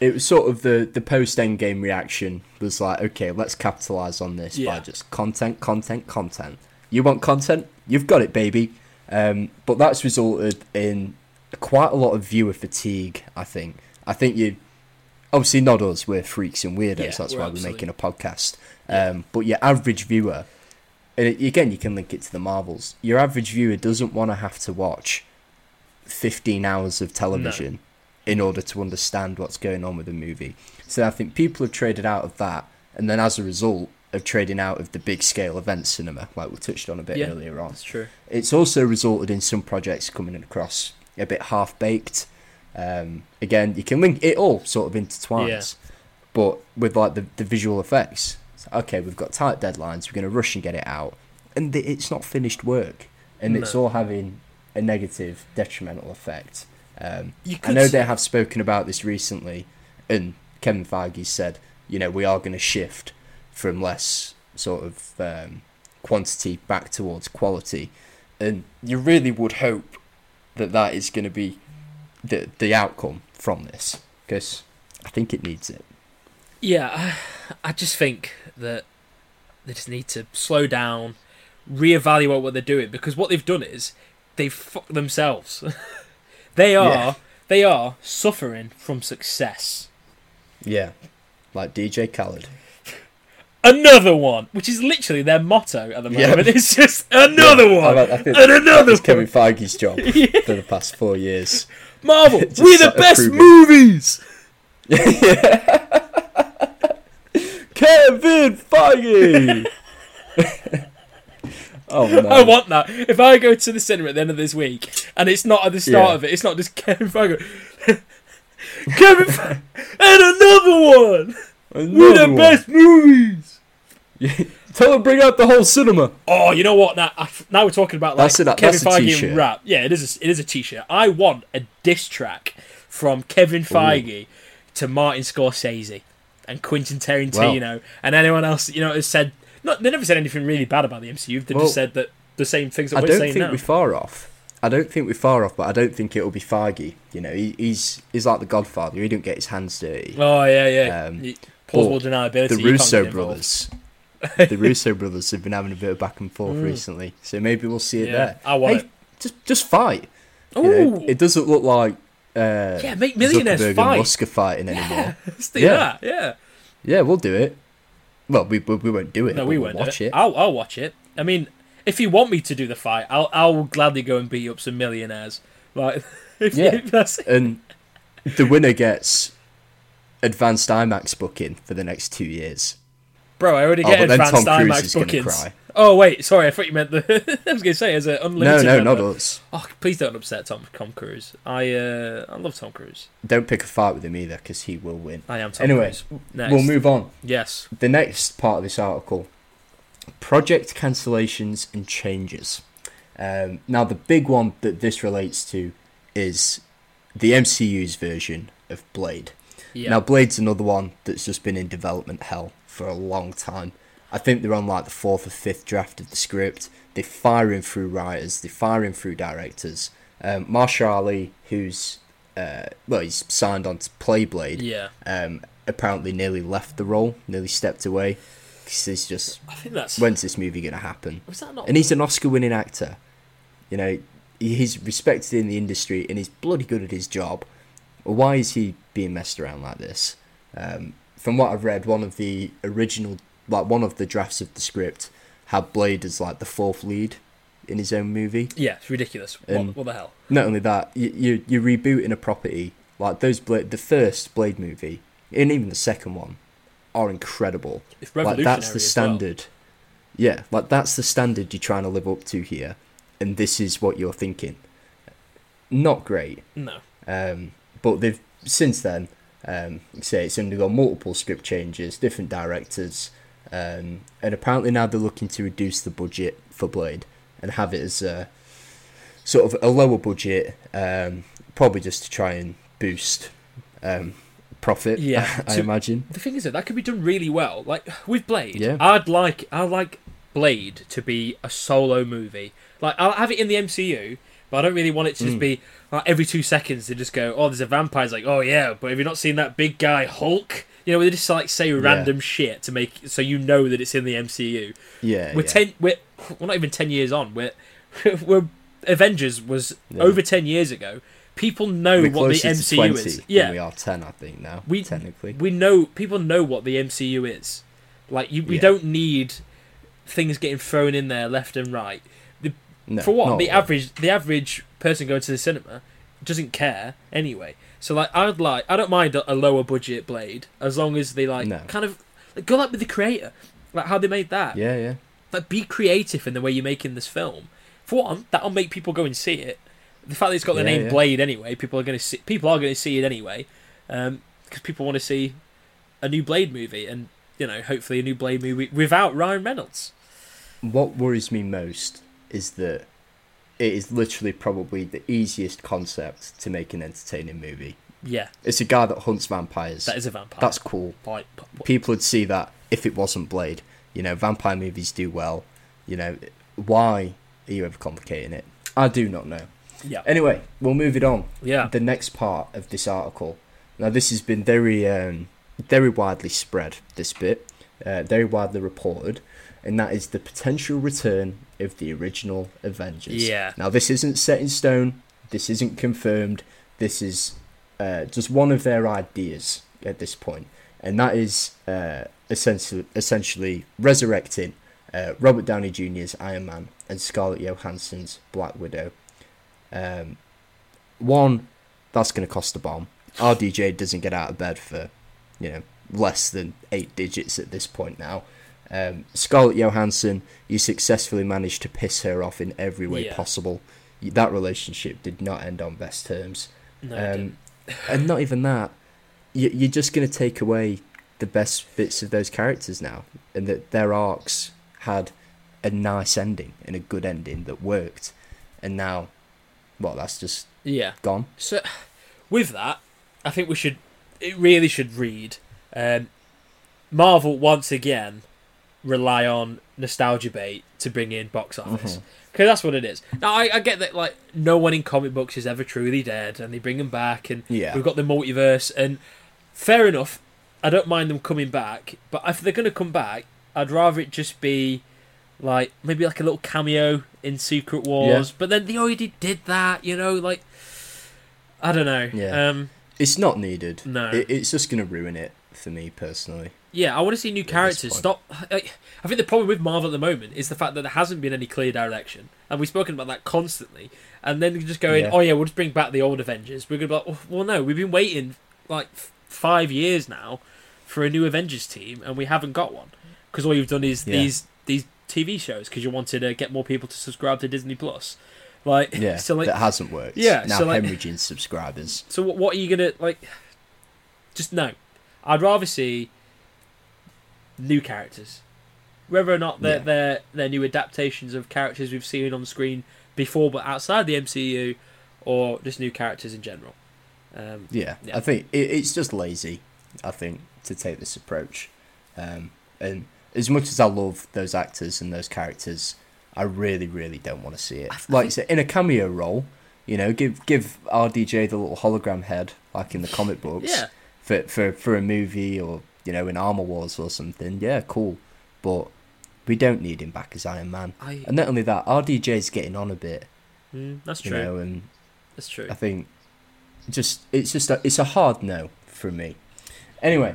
It was sort of the the post end game reaction was like, okay, let's capitalize on this by just content, content, content. You want content? You've got it, baby. Um, but that's resulted in quite a lot of viewer fatigue. I think. I think you, obviously not us. We're freaks and weirdos. Yeah, that's we're why we're making a podcast. Um, but your average viewer, and it, again, you can link it to the Marvels. Your average viewer doesn't want to have to watch fifteen hours of television in order to understand what's going on with a movie. So I think people have traded out of that, and then as a result of trading out of the big scale event cinema, like we touched on a bit Yeah, earlier on. That's true. It's also resulted in some projects coming across a bit half baked. Um, again, you can link it all sort of intertwines, Yeah. but with like the, the visual effects. Okay, we've got tight deadlines. We're going to rush and get it out, and the, it's not finished work, and it's all having a negative, detrimental effect. Um, You I know they have spoken about this recently, and Kevin Feige said, you know, we are going to shift from less sort of um, quantity back towards quality, and you really would hope that that is going to be the the outcome from this, because I think it needs it. Yeah, I, I just think that they just need to slow down, reevaluate what they're doing because what they've done is they've fucked themselves. *laughs* they are Yeah. they are suffering from success. Yeah, like DJ Khaled. Another one, which is literally their motto at the moment. Yeah. It's just another Yeah, one, I, I and another was Kevin one. Feige's job *laughs* for the past four years. Marvel, *laughs* we're the best movies. *laughs* Kevin Feige. *laughs* oh no! I want that. If I go to the cinema at the end of this week and it's not at the start Yeah. of it, it's not just Kevin Feige. Kevin Feige, and another one. We're the one. best movies. *laughs* Tell them bring out the whole cinema. Oh, you know what? Now, now we're talking about like That's a- that- Kevin that's Feige t-shirt. rap. Yeah, it is. A, it is a t-shirt. I want a diss track from Kevin Feige to Martin Scorsese and Quentin Tarantino and anyone else. You know, has said. Not, they never said anything really bad about the MCU. They Well, just said that the same things that I we're don't saying think now. we're far off. I don't think we're far off, but I don't think it'll be Feige. You know, he, he's he's like the Godfather. He don't get his hands dirty. Oh yeah, yeah. Um, Plausible deniability. the Russo brothers, *laughs* the Russo brothers have been having a bit of back and forth recently, so maybe we'll see it Mm. Yeah, there. I want hey, it. just just fight. You know, it doesn't look like uh, Yeah, make millionaires Zuckerberg fight. and Musk are fighting anymore. *laughs* Let's do Yeah. that. Yeah. yeah, we'll do it. Well, we we, we won't do it. No, we won't watch do it. I'll I'll watch it. I mean, if you want me to do the fight, I'll I'll gladly go and beat up some millionaires. Like, *laughs* if, Yeah. and the winner gets advanced IMAX booking for the next two years. Bro, I already Oh, get then advanced IMAX bookings. Oh wait, sorry, I thought you meant the. *laughs* I was gonna say as an unlimited. no, no, not us. Oh, please don't upset Tom Tom Cruise. I uh I love Tom Cruise. Don't pick a fight with him either, because he will win. I am Tom Anyway, Cruise. Next. We'll move on. Yes. The next part of this article project cancellations and changes. Um, now, the big one that this relates to is the MCU's version of Blade. Now, Blade's another one that's just been in development hell for a long time. I think they're on like the fourth or fifth draft of the script. They're firing through writers, they're firing through directors. Um, Mahershala Ali, who's uh, well, he's signed on to play Blade. yeah. Um, apparently, nearly left the role, nearly stepped away. 'cause he's just, I think that's. when's this movie gonna happen? was that not? And he's an Oscar-winning actor. You know, he's respected in the industry and he's bloody good at his job. Why is he being messed around like this? Um, from what I've read, one of the original, like one of the drafts of the script, had Blade as like the fourth lead in his own movie. yeah, it's ridiculous. Um, what, what the hell? Not only that, you you you're rebooting a property like those Blade, the first Blade movie, and even the second one, are incredible. It's Like that's the as well. standard. Yeah, like that's the standard you're trying to live up to here, and this is what you're thinking. Not great. No. Um, but they've since then, um, like say it's undergone multiple script changes, different directors, um, and apparently now they're looking to reduce the budget for Blade and have it as a sort of a lower budget, um, probably just to try and boost um, profit. Yeah, *laughs* I to- imagine. The thing is that that could be done really well. Like with Blade, Yeah. I'd like I like Blade to be a solo movie. Like I'll have it in the MCU, but I don't really want it to just Mm. be like, every two seconds they just go, "Oh, there's a vampire." It's like, "Oh yeah," but have you not seen that big guy Hulk? You know, they just like say random shit to make so you know that it's in the MCU. Yeah, We're yeah. ten. We're we're not even ten years on. We're *laughs* we're Avengers was Yeah. over ten years ago. People know We're what the MCU 20 is. Yeah, we are ten, I think now. We- technically. we know people know what the MCU is. Like you, we Yeah. don't need things getting thrown in there left and right. No, For what not the at all. average the average person going to the cinema doesn't care anyway. So like I'd like I don't mind a, a lower budget Blade as long as they like No. kind of like, go like with the creator, like how they made that. Yeah, yeah. Like be creative in the way you're making this film. For one, that'll make people go and see it. The fact that it's got the Yeah, name yeah. Blade anyway, people are going to see. People are going to see it anyway, um, because people want to see a new Blade movie, and you know, hopefully a new Blade movie without Ryan Reynolds. What worries me most is that it is literally probably the easiest concept to make an entertaining movie. Yeah, It's a guy that hunts vampires. that is a vampire. That's cool. like, People would see that if it wasn't Blade. You know, vampire movies do well. You know, why are you overcomplicating it? I do not know. yeah, Anyway, we'll move it on. yeah, The next part of this article. Now, this has been very, um, very widely spread. This bit, uh, very widely reported, and that is the potential return of the original Avengers. Yeah. Now, this isn't set in stone. This isn't confirmed. This is uh, just one of their ideas at this point, and that is uh, essentially, essentially resurrecting uh, Robert Downey Jr.'s Iron Man and Scarlett Johansson's Black Widow. Um, one, that's going to cost a bomb. RDJ doesn't get out of bed for, you know, less than eight digits at this point now. Um, Scarlett Johansson, you successfully managed to piss her off in every way Yeah. possible. That relationship did not end on best terms. no, Um, and not *laughs* even that, you, you're just going to take away the best bits of those characters now, and that their arcs had a nice ending and a good ending that worked, and now, well, that's just yeah. gone. So, with that, I think we should. It really should read. Um, Marvel once again rely on nostalgia bait to bring in box office Mhm. because that's what it is. Now I, I get that like no one in comic books is ever truly dead, and they bring them back, and Yeah. we've got the multiverse, and fair enough. I don't mind them coming back, but if they're going to come back, I'd rather it just be like maybe like a little cameo in Secret Wars. But then they already did that, you know. Like I don't know. Yeah. Um, It's not needed. No. It, it's just going to ruin it for me personally. Yeah, I want to see new characters. Stop. I think the problem with Marvel at the moment is the fact that there hasn't been any clear direction, and we've spoken about that constantly. And then just going, Yeah. "Oh yeah, we'll just bring back the old Avengers." We're gonna be like, "Oh, "Well, no, we've been waiting like f- five years now for a new Avengers team, and we haven't got one because all you've done is Yeah. these these TV shows because you wanted to get more people to subscribe to Disney Plus." Like, Yeah, *laughs* so like, that hasn't worked. Yeah, now so, like- hemorrhaging subscribers. So what, what are you gonna like? Just no. I'd rather see new characters, whether or not they're Yeah. they're they're new adaptations of characters we've seen on screen before, but outside the MCU, or just new characters in general. Um, Yeah, Yeah. I think it, it's just lazy. I think to take this approach, um, and as much as I love those actors and those characters, I really, really don't want to see it. Like you said, in a cameo role, you know, give give RDJ the little hologram head like in the comic books. Yeah. For for for a movie or you know in Armor Wars or something, yeah, cool. But we don't need him back as Iron Man. I And not only that, RDJ's getting on a bit, mm, that's you true. know, and That's true. I think just it's just a, it's a hard no for me. Anyway,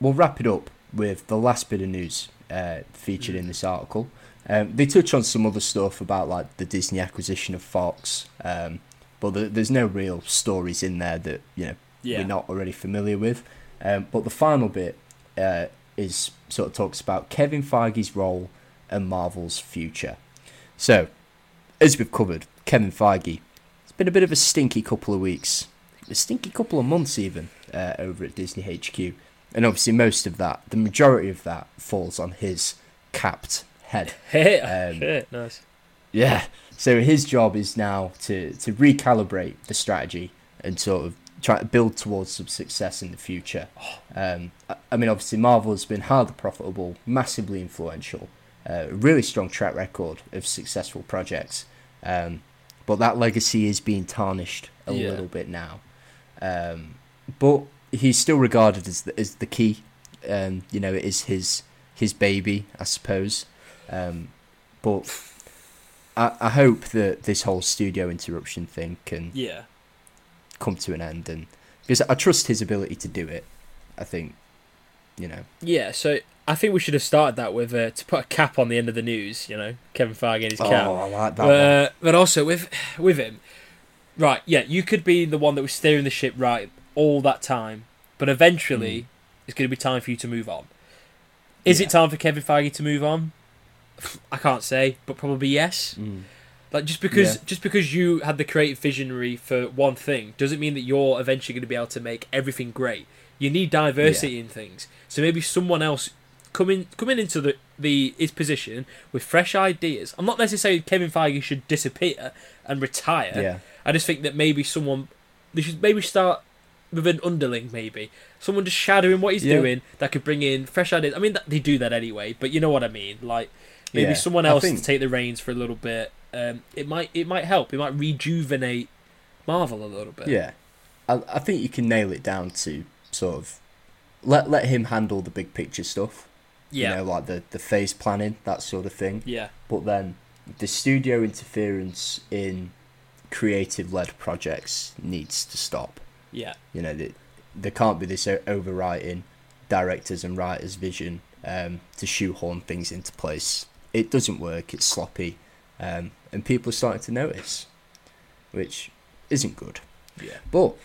we'll wrap it up with the last bit of news uh, featured in this article. Um, they touch on some other stuff about like the Disney acquisition of Fox, um, but the, there's no real stories in there that you know Yeah. we're not already familiar with. Um, but the final bit uh, is sort of talks about Kevin Feige's role and Marvel's future. So, as we've covered, Kevin Feige, it's been a bit of a stinky couple of weeks, a stinky couple of months even, uh, over at Disney HQ. And obviously, most of that, the majority of that, falls on his capped head. *laughs* Um, nice. Yeah. So his job is now to to recalibrate the strategy and sort of try to build towards some success in the future. Um, I, mean, obviously, Marvel has been highly profitable, massively influential, uh, really strong track record of successful projects. Um, but that legacy is being tarnished a Yeah. little bit now. Um, but he's still regarded as the, as the key. Um, you know, it is his his baby, I suppose. Um, but I, I hope that this whole studio interruption thing can Yeah. Come to an end, and because I trust his ability to do it. I think, you know, Yeah, so I think we should have started that with uh, to put a cap on the end of the news. You know, Kevin Feige and his cap. oh, I like that. Uh, but also with with him, right? Yeah, you could be the one that was steering the ship right all that time, but eventually it's going to be time for you to move on. Is. Yeah. it time for Kevin Feige to move on? I can't say, but probably yes. Mm. Like just because Yeah. just because you had the creative visionary for one thing doesn't mean that you're eventually going to be able to make everything great. You need diversity in things. So maybe someone else coming coming into the the his position with fresh ideas. I'm not necessarily Kevin Feige should disappear and retire. Yeah. I just think that maybe someone they should maybe start with an underling, maybe someone just shadowing what he's Yeah. doing that could bring in fresh ideas. I mean, they do that anyway, but you know what I mean. Like maybe Yeah, someone else think- to take the reins for a little bit. Um, it might it might help. It might rejuvenate Marvel a little bit. Yeah, I, I think you can nail it down to sort of let let him handle the big picture stuff. yeah, You know, like the the phase planning, that sort of thing. yeah, But then the studio interference in creative led projects needs to stop. yeah, You know, the, there can't be this overwriting directors and writers' vision um, to shoehorn things into place. It doesn't work. It's sloppy, um, and people are starting to notice, which isn't good. yeah. But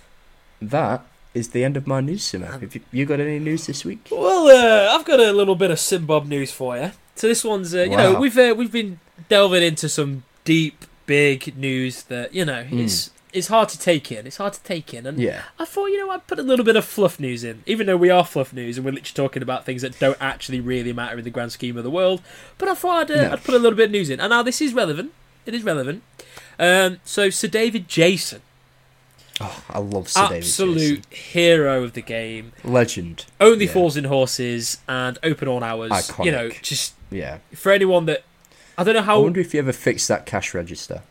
that is the end of my news, Simmer. Have you, you got any news this week? Well, uh, I've got a little bit of Simbob news for you. So this one's, uh, you know, we've uh, we've been delving into some deep, big news that you know it's it's hard to take in. It's hard to take in, and Yeah, I thought, you know, I'd put a little bit of fluff news in, even though we are fluff news and we're literally talking about things that don't actually really matter in the grand scheme of the world. But I thought I'd, uh, No. I'd put a little bit of news in. And now this is relevant. It is relevant. Um, so Sir David Jason, oh, I love Sir David Jason. absolute hero of the game, legend. only Yeah. Fools and Horses and open all hours. Iconic. You know, just Yeah, for anyone that I don't know how. I wonder if you ever fixed that cash register.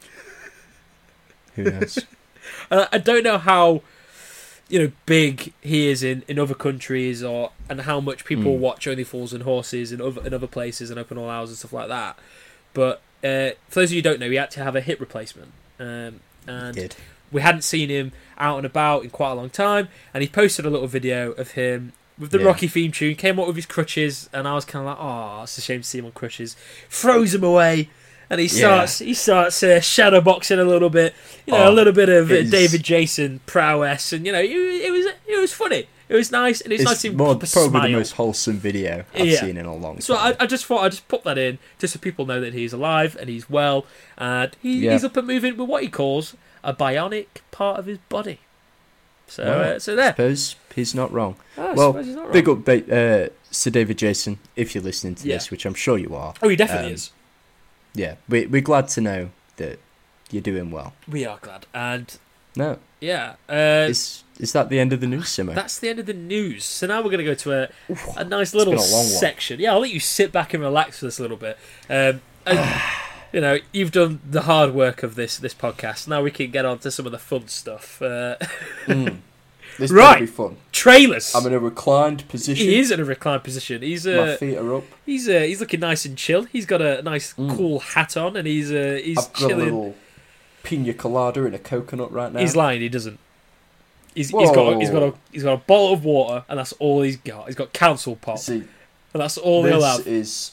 Who knows? *laughs* I don't know how you know big he is in, in other countries or and how much people Mm. watch Only Fools and Horses in other in other places and open all hours and stuff like that. But uh, for those of you who don't know, he had to have a hip replacement, um, and Did we hadn't seen him out and about in quite a long time. And he posted a little video of him with the Yeah. Rocky theme tune, came up with his crutches, and I was kind of like, oh, it's a shame to see him on crutches. Throws him away. And he Yeah. starts, he starts uh, shadow boxing a little bit, you know, a Oh, little bit of uh, David Jason prowess, and you know, it, it was it was funny, it was nice, and it's, nice it's to see more, probably smile. the most wholesome video I've Yeah. seen in a long So time. I, I just thought I'd just put that in just so people know that he's alive and he's well and he, Yeah. he's up and moving with what he calls a bionic part of his body. So Wow. uh, so there. suppose he's not wrong. Oh, well, not Big wrong. up, uh, Sir David Jason, if you're listening to Yeah. this, which I'm sure you are. Oh, he definitely um, is. Yeah, we, we're glad to know that you're doing well. We are glad. And No, yeah, uh, is is that the end of the news, Simmer? *sighs* that's the end of the news. So now we're going to go to a, a nice little a one. section. Yeah, I'll let you sit back and relax for this a little bit. Um, and, *sighs* you know, you've done the hard work of this this podcast. Now we can get on to some of the fun stuff. Uh, *laughs* Mm. This Right. right. be fun. trailers. I'm in a reclined position. He is in a reclined position. He's My uh, feet are up. he's uh, he's looking nice and chill. He's got a nice Mm. cool hat on, and he's uh, he's I've got a chilling. little pina colada in a coconut right now. He's lying. He doesn't. He's, he's got he's got a he's got a bottle of water, and that's all he's got. He's got council pop, See, and that's all he'll have. is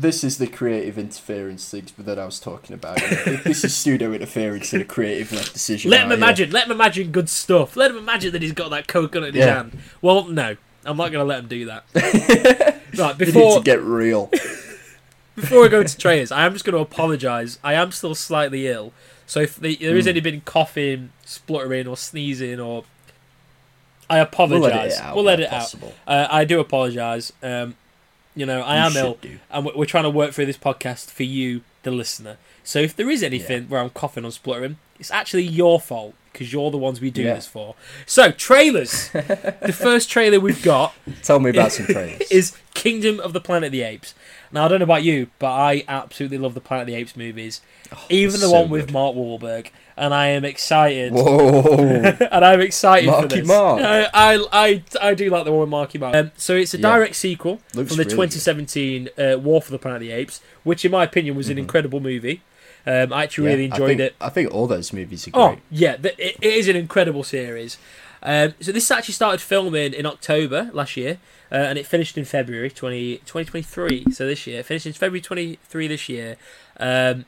this is the creative interference thing that I was talking about. this is pseudo interference in a creative decision. Let him imagine. Let him imagine good stuff. Let him imagine that he's got that coconut in his hand. Well, no, I'm not going to let him do that. *laughs* right before to get real. before we go into trailers, I am just going to apologise. I am still slightly ill, so if the, there is Mm. any been coughing, spluttering, or sneezing, or I We'll apologise. let it out. We'll let it out. Uh, I do apologise. Um, You know, I You am ill, do. and we- we're trying to work through this podcast for you, the listener. So if there is anything where I'm coughing or spluttering, it's actually your fault because you're the ones we do Yeah. this for. So trailers. the first trailer we've got *laughs* Tell me about *laughs* some trailers. is Kingdom of the Planet of the Apes. Now I don't know about you, but I absolutely love the Planet of the Apes movies, even the so one with good. Mark Wahlberg, and I am excited. Whoa! *laughs* and I'm excited for Marky this. Mark. I, I, I, I do like the one with Marky Mark. Um, so it's a Yeah. direct sequel Looks from the really 2017 uh, War for the Planet of the Apes, which in my opinion was an incredible movie. Um, I actually really Mm-hmm. I enjoyed think- it. I think all those movies are great. Oh yeah, th- it, it is an incredible series. Um, so this actually started filming in October last year, uh, and it finished in February 20, 2023. So this year, It finished in February twenty three this year. Um,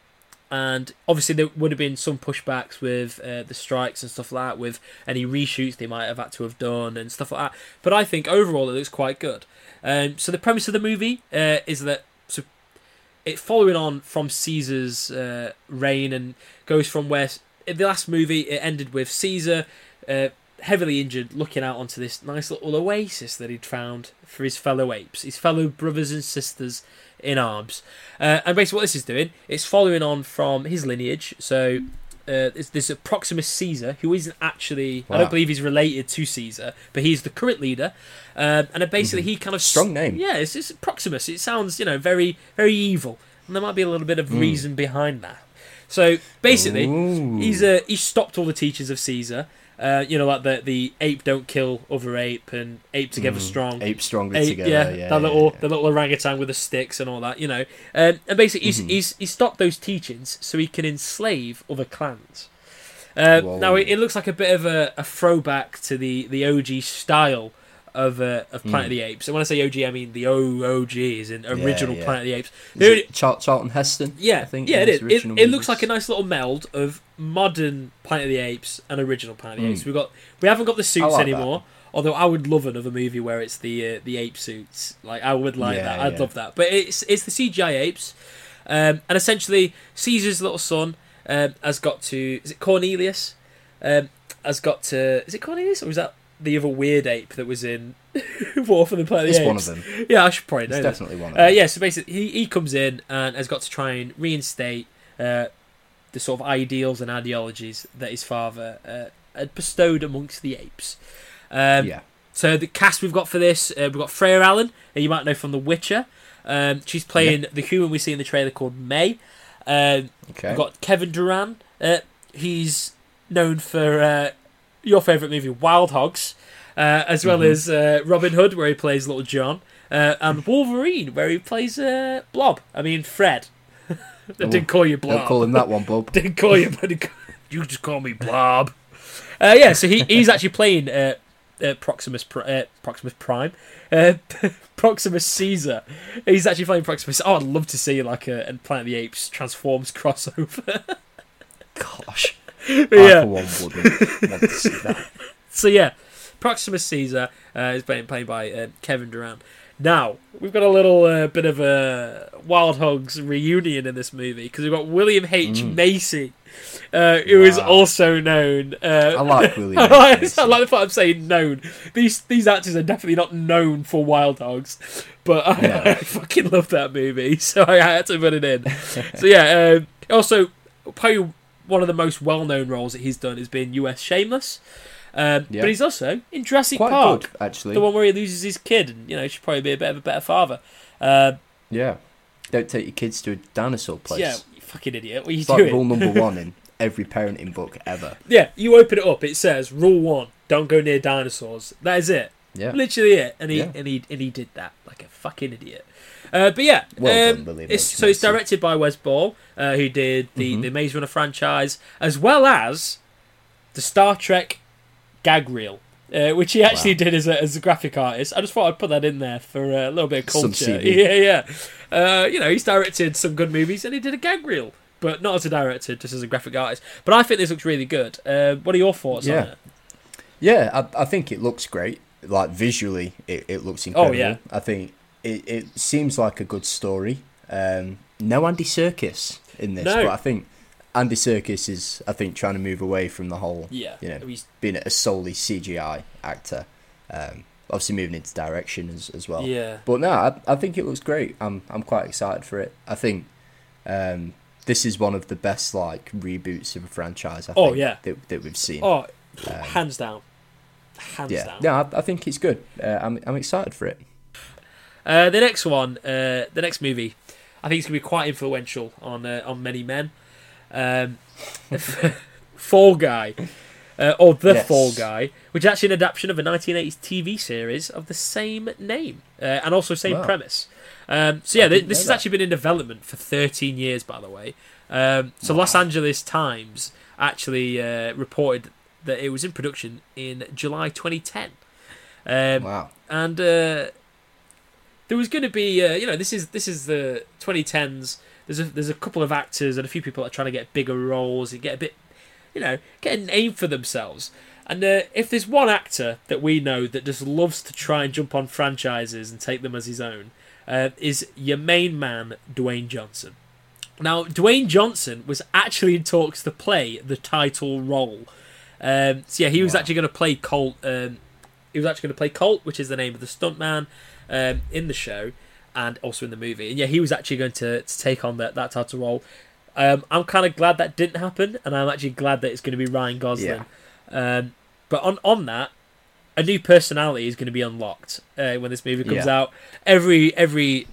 and obviously there would have been some pushbacks with uh, the strikes and stuff like that, with any reshoots they might have had to have done and stuff like that. But I think overall it looks quite good. Um, so the premise of the movie uh, is that so it following on from Caesar's uh, reign and goes from where the last movie it ended with Caesar uh, heavily injured, looking out onto this nice little oasis that he'd found for his fellow apes, his fellow brothers and sisters in arms. Uh, and basically, what this is doing, it's following on from his lineage. So. Uh, there's a Proximus Caesar who isn't actually. I don't believe he's related to Caesar, but he's the current leader. Um, and basically, he kind of Strong name. Yeah, it's, it's Proximus. It sounds you know very very evil, and there might be a little bit of reason behind that. So basically, Ooh. he's uh, he's stopped all the teachers of Caesar. Uh, you know, like the the ape don't kill other ape and ape together strong. Ape stronger Ape, together. yeah, Yeah, that yeah, little yeah. the little orangutan with the sticks and all that, you know. Um, and basically, Mm-hmm. he's, he's he's stopped those teachings so he can enslave other clans. Uh, now it, it looks like a bit of a, a throwback to the, the OG style of uh, of Planet of the Apes. And when I say OG, I mean the OOG, is in original Mm. yeah. Planet of the Apes. Is only- it Char- Charlton Heston. yeah, I think yeah, in it. It, looks like a nice little meld of modern Planet of the Apes and original Planet of the Mm. Apes. We got we haven't got the suits like that. anymore. Although I would love another movie where it's the uh, the ape suits. Like I would like Yeah, that. I'd yeah. love that. But it's it's the CGI apes, um, and essentially Caesar's little son um, has got to. Is it Cornelius? Um, has got to. Is it Cornelius or is that the other weird ape that was in *laughs* War for the Planet of It's the one of them. Yeah, I should probably It's know. that. definitely one of Uh, them. yeah, so basically, he, he comes in and has got to try and reinstate uh, the sort of ideals and ideologies that his father uh, had bestowed amongst the apes. Um, yeah. So the cast we've got for this, uh, we've got Freya Allan, who you might know from The Witcher. Um, she's playing the human we see in the trailer called May. Um, Okay. We've got Kevin Durand. Uh, he's known for uh, your favourite movie, Wild Hogs, uh, as well Mhm. as uh, Robin Hood, where he plays Little John, uh, and Wolverine, where he plays uh, Blob. I mean, Fred. *laughs* I didn't call you Blob. Don't call him that one, Bob. *laughs* didn't call you, but *laughs* you just call me Blob. Uh, yeah, so he, he's actually playing uh, uh, Proximus uh, Proximus Prime, uh, Proximus Caesar. He's actually playing Proximus. Oh, I'd love to see like a, a Planet of the Apes Transforms crossover. Gosh. But I, yeah, for one, wouldn't want to see that. *laughs* so yeah, Proximus Caesar uh, is being played by uh, Kevin Durand. Now we've got a little uh, bit of a Wild Hogs reunion in this movie because we've got William H Macy, uh, who is Wow. also known. Uh, I like William *laughs* I H. like, I like the fact I'm saying known. These these actors are definitely not known for Wild Hogs, but I, Yeah. *laughs* I fucking love that movie, so I had to put it in. so yeah, um, also probably one of the most well known roles that he's done has been U.S. Shameless, um, Yeah. but he's also in Jurassic Quite Park, good, actually. the one where he loses his kid, and you know he should probably be a bit of a better father. Uh, Yeah. Don't take your kids to a dinosaur place. yeah, you fucking idiot. What are you It's like rule number *laughs* one in every parenting book ever. Yeah, you open it up. It says rule one: don't go near dinosaurs. That is it. Yeah. Literally it, and he Yeah. and he and he did that like a fucking idiot. Uh, but yeah, Well um, done, it's, so it's directed by Wes Ball, uh, who did the Mhm. the Maze Runner franchise as well as the Star Trek gag reel. Uh, which he actually Wow. did as a, as a graphic artist. I just thought I'd put that in there for a little bit of Some culture. *laughs* Yeah, yeah. Uh, you know, he's directed some good movies and he did a gag reel, but not as a director, just as a graphic artist. But I think this looks really good. Uh, what are your thoughts on Yeah. it? Yeah, I, I think it looks great. Like visually, it, it looks incredible. Oh, yeah. I think it, it seems like a good story. Um, no Andy Serkis in this, No. but I think Andy Serkis is, I think, trying to move away from the whole, Yeah, you know, he's being a solely CGI actor. Um, obviously moving into direction as, as well. Yeah. But no, I, I think it looks great. I'm I'm quite excited for it. I think um, this is one of the best like reboots of a franchise. I Oh, think, yeah. that, that we've seen. Oh, hands down, hands Um, yeah, down. no, I, I think it's good. Uh, I'm I'm excited for it. Uh, the next one, uh, the next movie, I think it's going to be quite influential on uh, on many men. Um, *laughs* Fall Guy, uh, or The Yes. Fall Guy, which is actually an adaptation of a 1980s TV series of the same name uh, and also same Wow. premise. Um, so yeah, th- this has that. actually been in development for 13 years, by the way. Um, so Los Angeles Times actually uh, reported that it was in production in July 2010. Um, Wow. and uh, there was going to be uh, you know this is this is the 2010s there's a there's a couple of actors and a few people that are trying to get bigger roles and get a bit you know get a name for themselves. And uh, if there's one actor that we know that just loves to try and jump on franchises and take them as his own uh, is your main man Dwayne Johnson. Now Dwayne Johnson was actually in talks to play the title role. Um, so yeah he was Wow. actually going to play Colt um, he was actually going to play Colt, which is the name of the stuntman um, in the show and also in the movie. And yeah, he was actually going to, to take on that, that title role. Um, I'm kind of glad that didn't happen, and I'm actually glad that it's going to be Ryan Gosling. Um, but on on that, a new personality is going to be unlocked uh, when this movie comes Yeah. out. Every every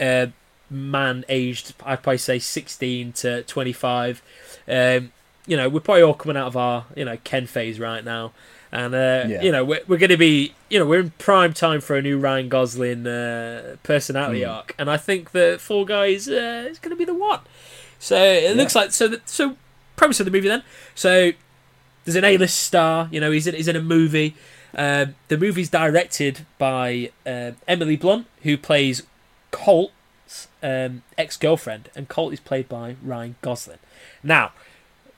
uh, man aged, I'd probably say 16 to 25. Um, you know, we're probably all coming out of our you know Ken phase right now, and uh, Yeah. you know we're we're going to be you know we're in prime time for a new Ryan Gosling uh, personality Mm. arc, and I think that Fall Guys uh, is going to be the one. So it looks like so. The, so premise of the movie then. So there's an A-list star. You know, he's in, he's in a movie. Um, the movie's directed by um Emily Blunt, who plays Colt's um, ex-girlfriend, and Colt is played by Ryan Gosling. Now,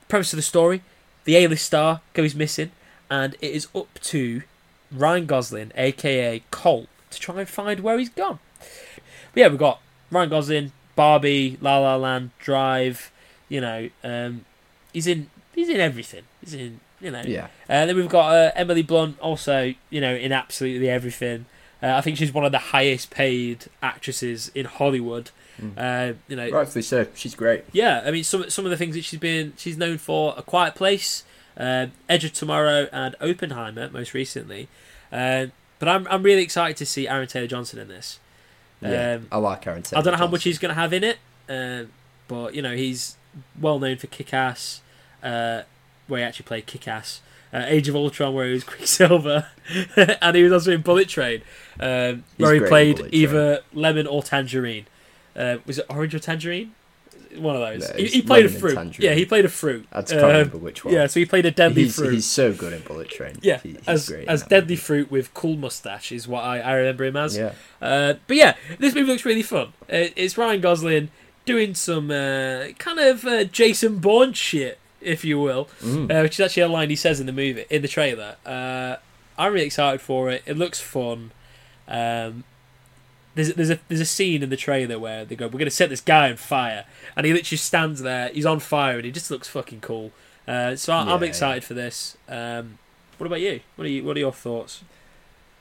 premise of the story: the A-list star goes missing, and it is up to Ryan Gosling, aka Colt, to try and find where he's gone. But yeah, we've got Ryan Gosling, Barbie, La La Land, Drive. You know, um, he's in he's in everything. He's in you know. Yeah. Uh, then we've got uh, Emily Blunt, also you know in absolutely everything. Uh, I think she's one of the highest paid actresses in Hollywood. Uh, you know, Rightfully so. She's great. yeah, I mean some some of the things that she's been she's known for: A Quiet Place, um, Edge of Tomorrow, and Oppenheimer most recently. Um, but I'm I'm really excited to see Aaron Taylor Johnson in this. Yeah. Um, I like Aaron Taylor. I don't know how much he's going to have in it, uh, but you know he's well known for Kick Ass, uh, where he actually played Kick Ass. Uh, Age of Ultron, where he was *laughs* Quicksilver, *laughs* and he was also in Bullet Train, um, where he played either lemon or tangerine. Uh, was it orange or tangerine? One of those. No, he, he played a fruit. tangerine. Yeah, he played a fruit. I can't Um, remember which one. Yeah, so he played a deadly he's, fruit. he's so good in Bullet Train. yeah, He- he's as great as deadly movie. fruit with cool mustache is what I, I remember him as. Yeah. Uh, but yeah, this movie looks really fun. Uh, it's Ryan Gosling doing some uh, kind of uh, Jason Bourne shit, if you will, Mm. uh, which is actually a line he says in the movie, in the trailer. Uh, I'm really excited for it. It looks fun. Um, there's there's a there's a scene in the trailer where they go, "We're gonna set this guy on fire," and he literally stands there. He's on fire, and he just looks fucking cool. Uh, so I, I'm Yeah, excited for this. Um, what about you? What are you? What are your thoughts?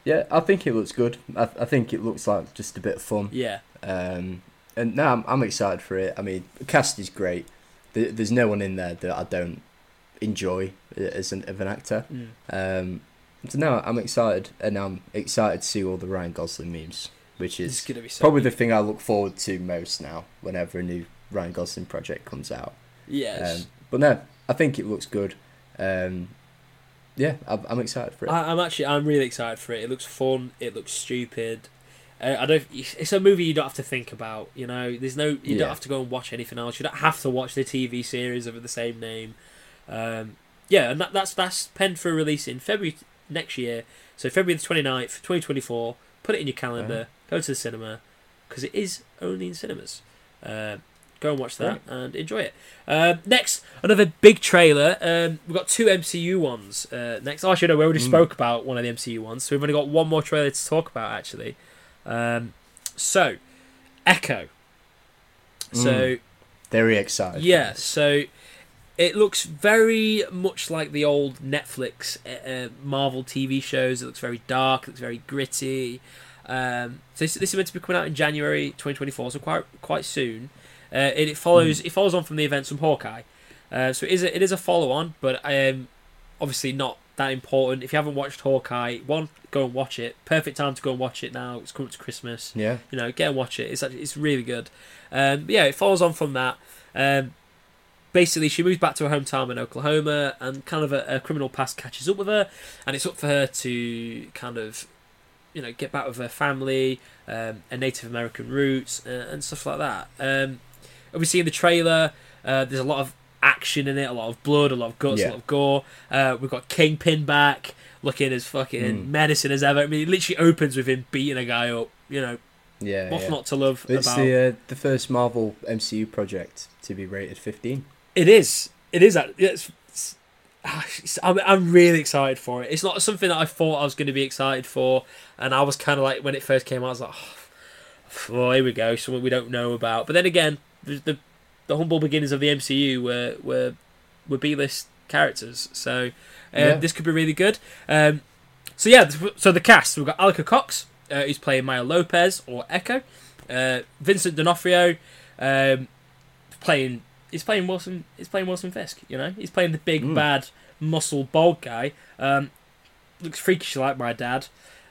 Yeah, I think it looks good. I, I think it looks like just a bit of fun. Yeah, Um, and no, I'm, I'm excited for it. I mean, the cast is great. There, there's no one in there that I don't enjoy as an, of an actor. Mm. Um, so no, I'm excited, and I'm excited to see all the Ryan Gosling memes, which is so probably good. the thing I look forward to most now. Whenever a new Ryan Gosling project comes out. yes. Um, but no, I think it looks good. Um, yeah, I'm, I'm excited for it. I, I'm actually I'm really excited for it. It looks fun. It looks stupid. Uh, I don't. It's a movie you don't have to think about. You know, there's no. You Yeah. don't have to go and watch anything else. You don't have to watch the TV series of the same name. Um, yeah, and that, that's that's penned for release in February next year. So February the 29th, 2024. Put it in your calendar. Go to the cinema because it is only in cinemas. Uh, go and watch that and enjoy it. Um, next, another big trailer. Um, we've got two MCU ones. Uh, next, oh, actually, no, we already Mm. spoke about one of the MCU ones, so we've only got one more trailer to talk about. Actually, um, so Echo. So Very excited. yeah, so It looks very much like the old Netflix uh, uh, Marvel TV shows. It looks very dark. It looks very gritty. Um, so this, this is meant to be coming out in January 2024, so quite quite soon. Uh, and it follows it follows on from the events from Hawkeye. Uh, so it is a, it is a follow on, but um, obviously not that important. If you haven't watched Hawkeye, one go and watch it. Perfect time to go and watch it now. It's coming to Christmas. Yeah. You know, get and watch it. It's actually, it's really good. Um, yeah, it follows on from that. Um, basically, she moves back to her hometown in Oklahoma, and kind of a, a criminal past catches up with her, and it's up for her to kind of, you know, get back with her family, um, her Native American roots, uh, and stuff like that. Um, obviously, in the trailer, uh, there's a lot of action in it, a lot of blood, a lot of guts, a lot of gore. Uh, we've got Kingpin back, looking as fucking Mm. menacing as ever. I mean, it literally opens with him beating a guy up. You know, Yeah. what's yeah. not to love It's about the uh, the first Marvel MCU project to be rated 15. It is. It is. act- It's, it's, ah, it's- I'm, I'm really excited for it. It's not something that I thought I was going to be excited for, and I was kind of like when it first came out, I was like, oh, here we go, something we don't know about. But then again, the the, the humble beginnings of the MCU were were were B-list characters, so um, Yeah. this could be really good. Um, so yeah, so the cast we've got Alaqua Cox, uh, who's playing Maya Lopez or Echo, uh, Vincent D'Onofrio, um, playing he's playing Wilson he's playing Wilson Fisk, you know? He's playing the big Mm. bad muscle bald guy. Um, looks freakish like my dad.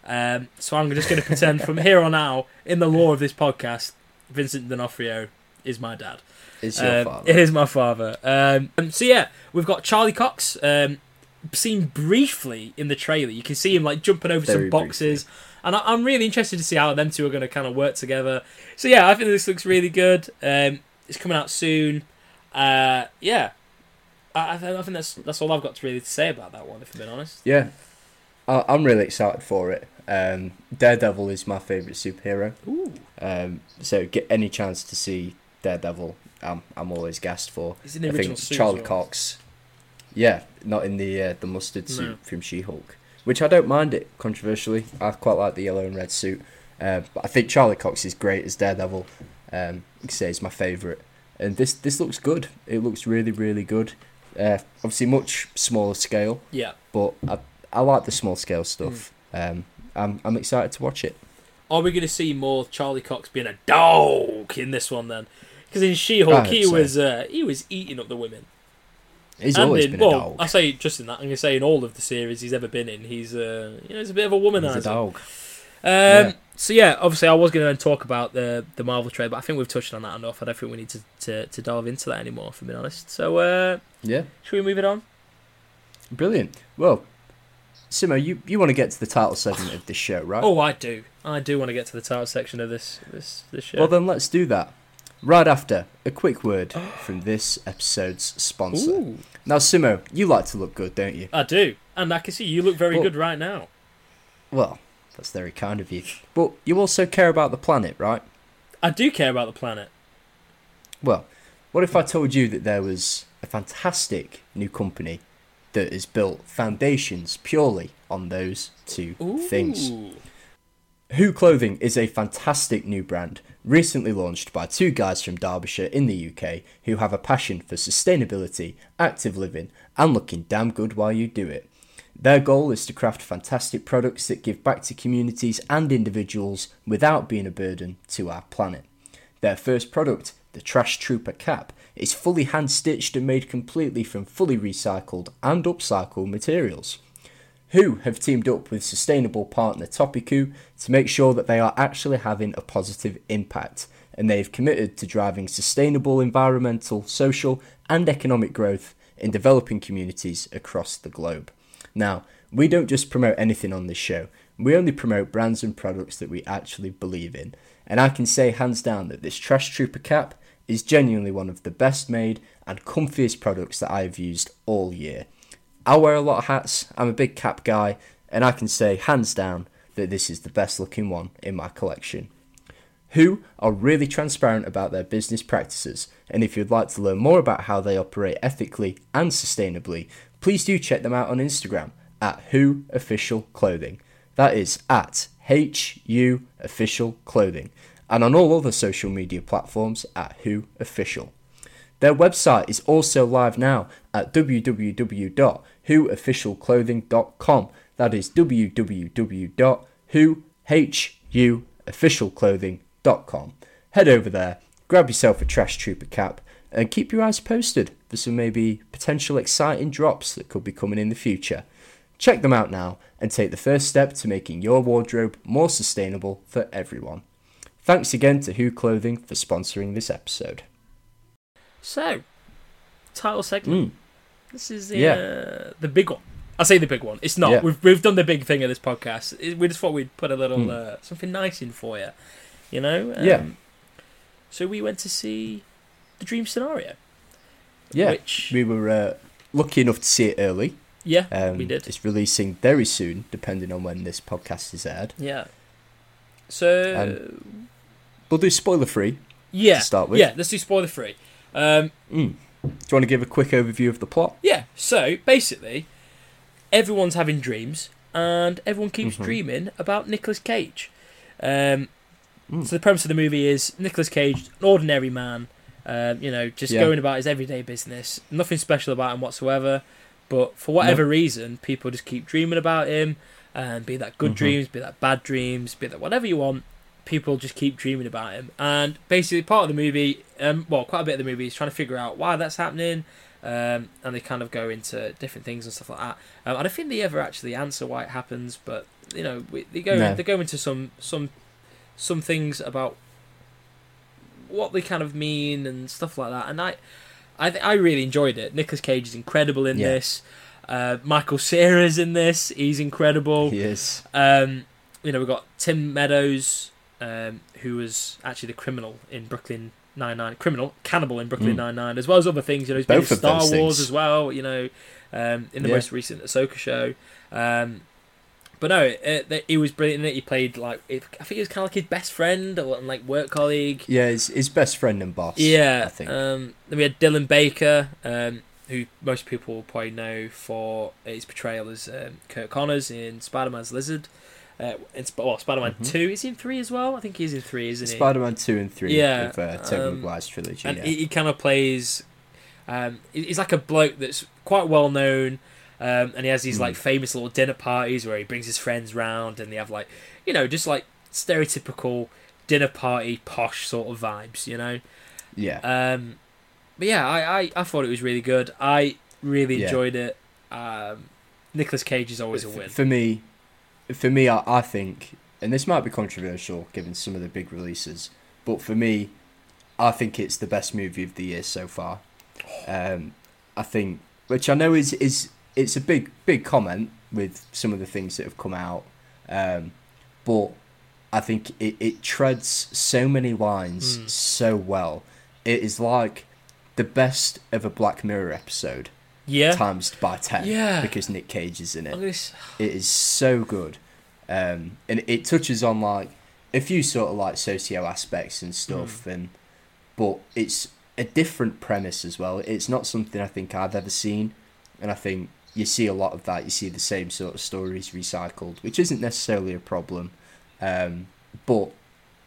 Um, so I'm just going to pretend from *laughs* here on out, in the lore of this podcast, Vincent D'Onofrio is my dad. It's your Um, father. It is my father. Um, um, so yeah, we've got Charlie Cox. Um, seen briefly in the trailer. You can see him like jumping over Very some boxes, and I, I'm really interested to see how them two are going to kind of work together. So yeah, I think this looks really good. Um, it's coming out soon. Uh, yeah, I, I th- I think that's that's all I've got to really to say about that one. If I'm being honest. Yeah, I, I'm really excited for it. Um, Daredevil is my favourite superhero. Ooh, Um, so get any chance to see Daredevil, I'm I'm always gassed for. he's in the I original think. Charlie well. Cox. Yeah, not in the uh, the mustard No. suit from She-Hulk, which I don't mind it. Controversially, I quite like the yellow and red suit. Uh, but I think Charlie Cox is great as Daredevil. Um, like I say he's my favourite, and this this looks good. It looks really really good. Uh, obviously much smaller scale, Yeah. but I I like the small scale stuff. Um, I'm I'm excited to watch it. Are we going to see more Charlie Cox being a dog in this one then? Because in She-Hulk, he so. was uh, he was eating up the women. He's and always in, been well, a dog. I say just in that. I'm going to say in all of the series he's ever been in, he's uh, you know, he's a bit of a He's womanizer. a dog. Um, Yeah. So yeah, obviously I was going to then talk about the the Marvel trade, but I think we've touched on that enough. I don't think we need to, to, to delve into that anymore, if I'm being honest. So uh, Yeah, should we move it on? brilliant. Well, Simo, you, you want to get to the title segment of this show, right? Oh, I do. I do want to get to the title section of this this this show. Well, then let's do that. Right after a quick word *gasps* from this episode's sponsor. Ooh, Now, Simo, you like to look good, don't you? I do, and I can see you look very Well- good right now. Well, that's very kind of you. But you also care about the planet, right? I do care about the planet. Well, what if I told you that there was a fantastic new company that has built foundations purely on those two things? Who Clothing is a fantastic new brand, recently launched by two guys from Derbyshire in the UK who have a passion for sustainability, active living, and looking damn good while you do it. Their goal is to craft fantastic products that give back to communities and individuals without being a burden to our planet. Their first product, the Trash Trooper cap, is fully hand stitched and made completely from fully recycled and upcycled materials who have teamed up with sustainable partner Topiku to make sure that they are actually having a positive impact, and they have committed to driving sustainable environmental, social, and economic growth in developing communities across the globe. Now, we don't just promote anything on this show, we only promote brands and products that we actually believe in, and I can say hands down that this Trash Trooper cap is genuinely one of the best made and comfiest products that I have used all year. I wear a lot of hats. I'm a big cap guy, and I can say hands down that this is the best looking one in my collection. Who are really transparent about their business practices, and if you'd like to learn more about how they operate ethically and sustainably, please do check them out on Instagram at Who Official Clothing. That is at H U Official Clothing, and on all other social media platforms at Who Official. Their website is also live now at www.whoofficialclothing.com. That is www.whoofficialclothing.com. Head over there, grab yourself a Trash Trooper cap, and keep your eyes posted for some maybe potential exciting drops that could be coming in the future. Check them out now and take the first step to making your wardrobe more sustainable for everyone. Thanks again to Who Clothing for sponsoring this episode. So, title segment. Mm. This is the Yeah. uh, the big one. I say the big one. It's not. Yeah. We've we've done the big thing of this podcast. We just thought we'd put a little Hmm. uh, something nice in for you. You know. Um, Yeah. So we went to see the Dream Scenario. Yeah, Which we were uh, lucky enough to see it early. yeah Um, we did. It's releasing very soon, depending on when this podcast is aired. Yeah. So Um, We'll do spoiler free yeah start with. yeah let's do spoiler free. Um, Mm. Do you want to give a quick overview of the plot? Yeah, so basically, everyone's having dreams, and everyone keeps Mhm. dreaming about Nicolas Cage. Um, Mm. So the premise of the movie is Nicolas Cage, an ordinary man, um, you know, just Yeah. going about his everyday business, nothing special about him whatsoever. But for whatever reason, people just keep dreaming about him, and be that good Mhm. dreams, be that bad dreams, be that whatever you want. People just keep dreaming about him, and basically part of the movie, um, well, quite a bit of the movie is trying to figure out why that's happening, um, and they kind of go into different things and stuff like that. Um, I don't think they ever actually answer why it happens, but you know, we, they go No. they go into some some some things about what they kind of mean and stuff like that. And I, I, th- I really enjoyed it. Nicolas Cage is incredible in Yeah. this. Uh, Michael Cera's in this. He's incredible. He. Um, you know, we've got Tim Meadows, um, who was actually the criminal in Brooklyn Nine Nine, criminal cannibal in Brooklyn Mm. Nine Nine, as well as other things. You know, he's been in Both Star Wars things. as well. You know, um, in the Yeah. most recent Ahsoka show. Um, but no, it, it, he was brilliant. in it. He played like it, I think he was kind of like his best friend or like work colleague. Yeah, his, his best friend and boss. Yeah, I think. Um, then we had Dylan Baker, um, who most people will probably know for his portrayal as um, Curt Connors in Spider-Man's Lizard. Uh, in Sp- well, Spider-Man Mhm. Two is in three as well. I think he's in three, isn't he? Spider-Man two and three Yeah, of uh, Tobey um, Maguire's trilogy. and yeah. he, he kind of plays. Um, he's like a bloke that's quite well known, um, and he has these Mm. like famous little dinner parties where he brings his friends round, and they have like, you know, just like stereotypical dinner party posh sort of vibes, you know. yeah. Um, but yeah, I, I, I thought it was really good. I really Yeah. enjoyed it. Um, Nicolas Cage is always a win. For me, for me, I, I think, and this might be controversial given some of the big releases, but for me, I think it's the best movie of the year so far. *sighs* Um, I think, which I know is is it's a big big comment with some of the things that have come out, um, but I think it, it treads so many lines Mm. so well. It is like the best of a Black Mirror episode Yeah, times by ten Yeah. because Nic Cage is in it. I'm gonna s- It is so good, um, and it touches on like a few sort of like socio aspects and stuff, and but it's a different premise as well. It's not something I think I've ever seen, and I think you see a lot of that. You see the same sort of stories recycled, which isn't necessarily a problem, um, but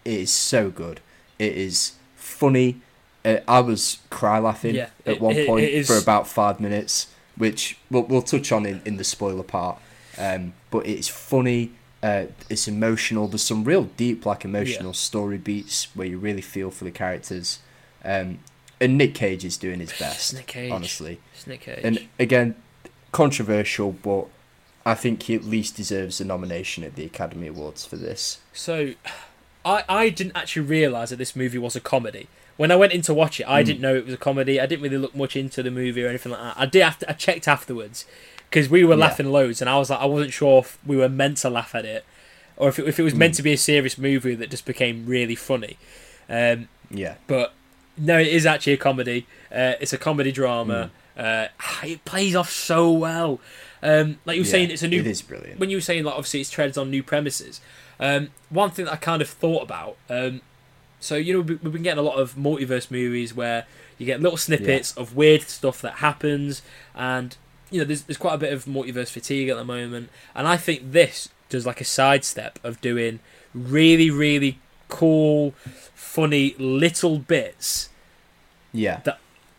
it is so good. It is funny. Uh, I was cry laughing Yeah, at it- one it- point it for about five minutes, which we'll, we'll touch on in, in the spoiler part. Um, but it's funny, uh, it's emotional. There's some real deep, like emotional story beats where you really feel for the characters. Um, and Nic Cage is doing his *sighs* best, Nic Cage. honestly. it's Nic Cage. And again, controversial, but I think he at least deserves a nomination at the Academy Awards for this. So, I I didn't actually realise that this movie was a comedy. When I went in to watch it, I Mm. didn't know it was a comedy. I didn't really look much into the movie or anything like that. I did after I checked afterwards because we were Yeah. laughing loads, and I was like, I wasn't sure if we were meant to laugh at it or if it, if it was meant Mm. to be a serious movie that just became really funny. Um, Yeah, but no, it is actually a comedy. Uh, it's a comedy drama. Uh, it plays off so well. Um, like you were Yeah, saying, it's a new It is brilliant. when you were saying like obviously it treads on new premises um, one thing that i kind of thought about um, so you know we- we've been getting a lot of multiverse movies where you get little snippets of weird stuff that happens and you know there's, there's quite a bit of multiverse fatigue at the moment and i think this does like a sidestep of doing really really cool funny little bits Yeah,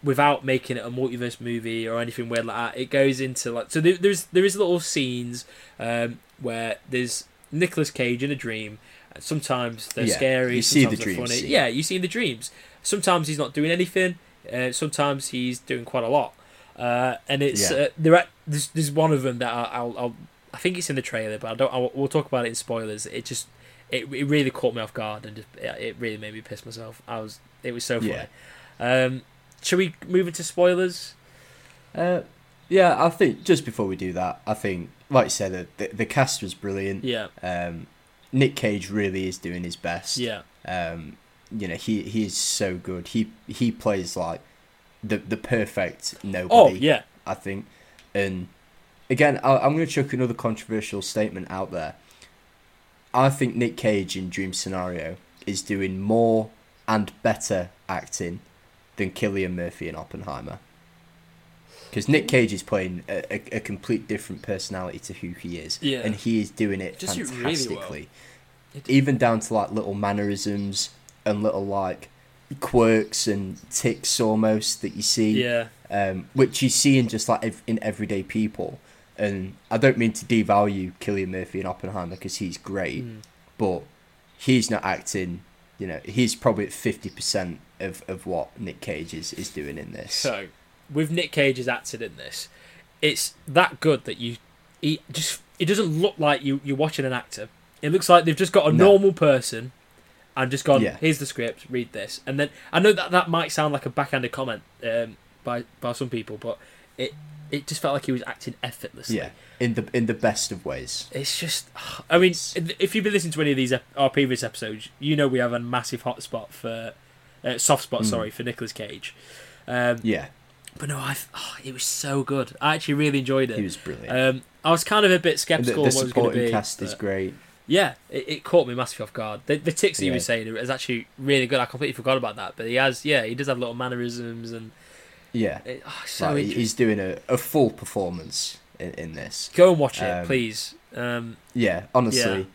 without making it a multiverse movie or anything weird like that. It goes into like so there, there's there is little scenes um, where there's Nicolas Cage in a dream. Sometimes they're Yeah, scary. you see the sometimes they're dreams, funny. yeah. You see in the dreams. Sometimes he's not doing anything. Uh, sometimes he's doing quite a lot. Uh, and it's Yeah. uh, there. Are, there's, there's one of them that I- I'll, I'll I think it's in the trailer, but I don't. I'll, we'll talk about it in spoilers. It just it, it really caught me off guard and just, it, it really made me piss myself. I was it was so funny. Yeah. Um, should we move into spoilers? Uh, yeah, I think just before we do that, I think, like you said, the, the cast was brilliant. Yeah, Um, Nic Cage really is doing his best. yeah, Um, you know, he he is so good. He he plays like the the perfect nobody. oh yeah, I think. And again, I, I'm going to chuck another controversial statement out there. I think Nic Cage in Dream Scenario is doing more and better acting than Cillian Murphy in Oppenheimer. Because Nic Cage is playing a, a, a complete different personality to who he is, Yeah. and he is doing it Does it really well. fantastically. Even down to like little mannerisms and little like quirks and ticks almost that you see yeah, um, which you see in just like in everyday people. And I don't mean to devalue Cillian Murphy and Oppenheimer because he's great, Mm. but he's not acting. You know, he's probably at fifty percent of, of what Nic Cage is, is doing in this. So, with Nic Cage's acting in this, it's that good that you, he just it doesn't look like you you're watching an actor. It looks like they've just got a No. normal person, and just gone. Yeah. Here's the script. Read this, and then I know that that might sound like a backhanded comment um, by by some people, but it it just felt like he was acting effortlessly. yeah, in the in the best of ways. It's just, *sighs* I mean, if you've been listening to any of these ep- our previous episodes, you know we have a massive hot spot for, uh, soft spot, Mm. sorry, for Nicolas Cage. Um, Yeah, but no, I, oh, *sighs* it was so good. I actually really enjoyed it. he was brilliant. Um, I was kind of a bit the, skeptical the of what it was going supporting be. cast is great. Yeah, it, it caught me massively off guard. The, the ticks that he Yeah. was saying is actually really good. I completely forgot about that. But he has, yeah, he does have little mannerisms and Yeah, it, oh, so like, he's doing a, a full performance in, in this. Go and watch it, um, please. Um, Yeah, honestly,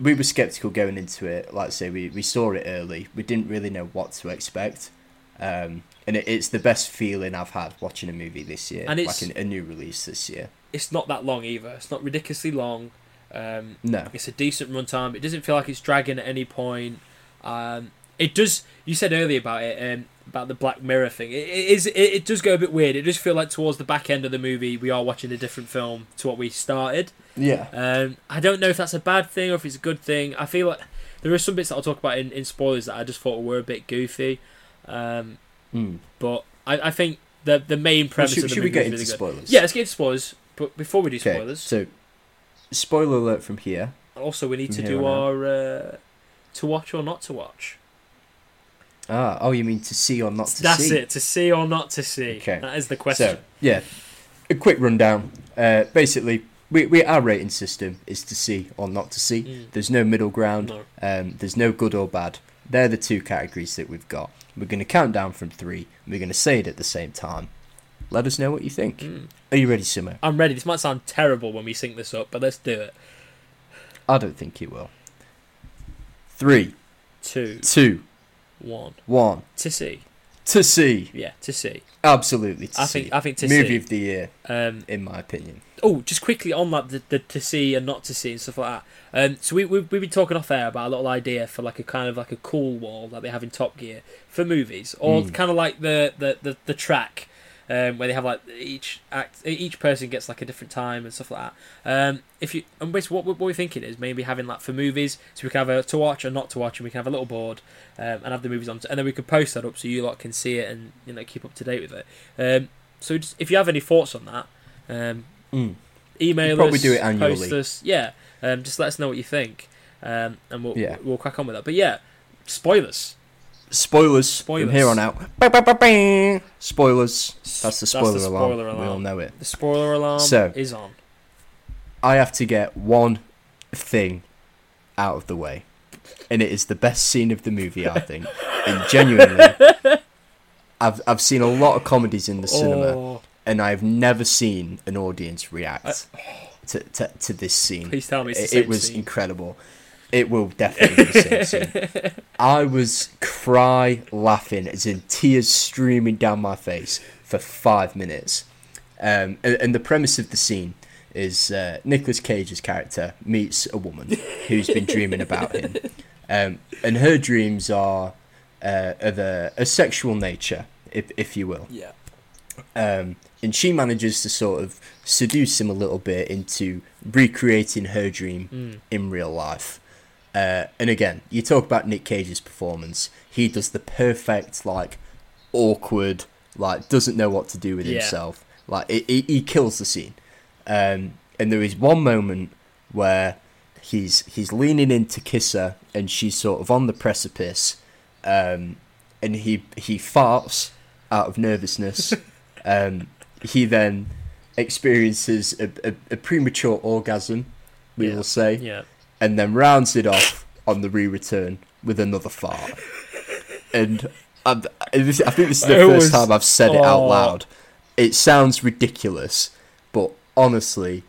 we were skeptical going into it. Like I say, we, we saw it early. We didn't really know what to expect. Um, and it, it's the best feeling I've had watching a movie this year, And it's- like an, a new release this year. it's not that long either. It's not ridiculously long. Um, No, It's a decent runtime. It doesn't feel like it's dragging at any point. Um, it does. You said earlier about it, um, about the Black Mirror thing. It, it is. It, it does go a bit weird. It does feel like towards the back end of the movie, we are watching a different film to what we started. yeah, Um, I don't know if that's a bad thing or if it's a good thing. I feel like there are some bits that I'll talk about in, in spoilers that I just thought were a bit goofy. Um, mm. but I, I think the the main Well, premise should, of the should we movie get is into really good. spoilers? Yeah, let's get into spoilers. But before we do Okay, spoilers, so spoiler alert from here. also we need to From do our uh, to watch or not to watch. Ah, oh, you mean to see or not to That's see? That's it. To see or not to see. Okay. That is the question. So yeah, a quick rundown. Uh, basically, we, we our rating system is to see or not to see. Mm. There's no middle ground. No. Um, there's no good or bad. They're the two categories that we've got. We're going to count down from three. We're going to say it at the same time. Let us know what you think. Mm. Are you ready, Simo? I'm ready. This might sound terrible when we sync this up, but let's do it. I don't think you will. Three, Two, two, one. one. To see. To see. Yeah, to see. Absolutely to I see. think- I think to Movie see. of the year, Um, in my opinion. oh, just quickly on that, the, the to see and not to see and stuff like that. Um, so we we've, we've been talking off air about a little idea for like a kind of like a cool wall that they have in Top Gear for movies, or Mm. kind of like the the the, the track. Um, where they have like each act, each person gets like a different time and stuff like that. Um, if you and basically what, what we're thinking is maybe having like for movies, so we can have a to watch or not to watch, and we can have a little board um, and have the movies on, and then we could post that up so you lot can see it and you know keep up to date with it. Um, so just, if you have any thoughts on that, um, Mm. email We'll probably us, do it annually. post us, yeah. Um, just let us know what you think, um, and we'll Yeah. we'll crack on with that. But yeah, spoilers. Spoilers, Spoilers. from here on out. Spoilers. That's the spoiler, That's the alarm. spoiler We all know it. The spoiler alarm So- is on. I have to get one thing out of the way, and it is the best scene of the movie. I think, *laughs* and genuinely, I've I've seen a lot of comedies in the cinema, Oh, and I've never seen an audience react to, to, to this scene. please tell me it's the It, same it was scene. incredible. It will definitely be scene. *laughs* I was cry laughing, as in tears streaming down my face for five minutes. Um, and, and the premise of the scene is uh, Nicolas Cage's character meets a woman who's been dreaming about him, um, and her dreams are uh, of a, a sexual nature, if if you will. Yeah. Um, and she manages to sort of seduce him a little bit into recreating her dream Mm. in real life. Uh, and again, you talk about Nic Cage's performance. He does the perfect, like, awkward, like, doesn't know what to do with Yeah. himself. Like, it, he kills the scene. Um, and there is one moment where he's he's leaning in to kiss her, and she's sort of on the precipice, um, and he he farts out of nervousness. *laughs* um, he then experiences a, a, a premature orgasm, we Yeah. will say, Yeah. And then rounds it off on the re-return with another fart. And I, I think this is the It first was- time I've said it out oh. loud. It sounds ridiculous, but honestly,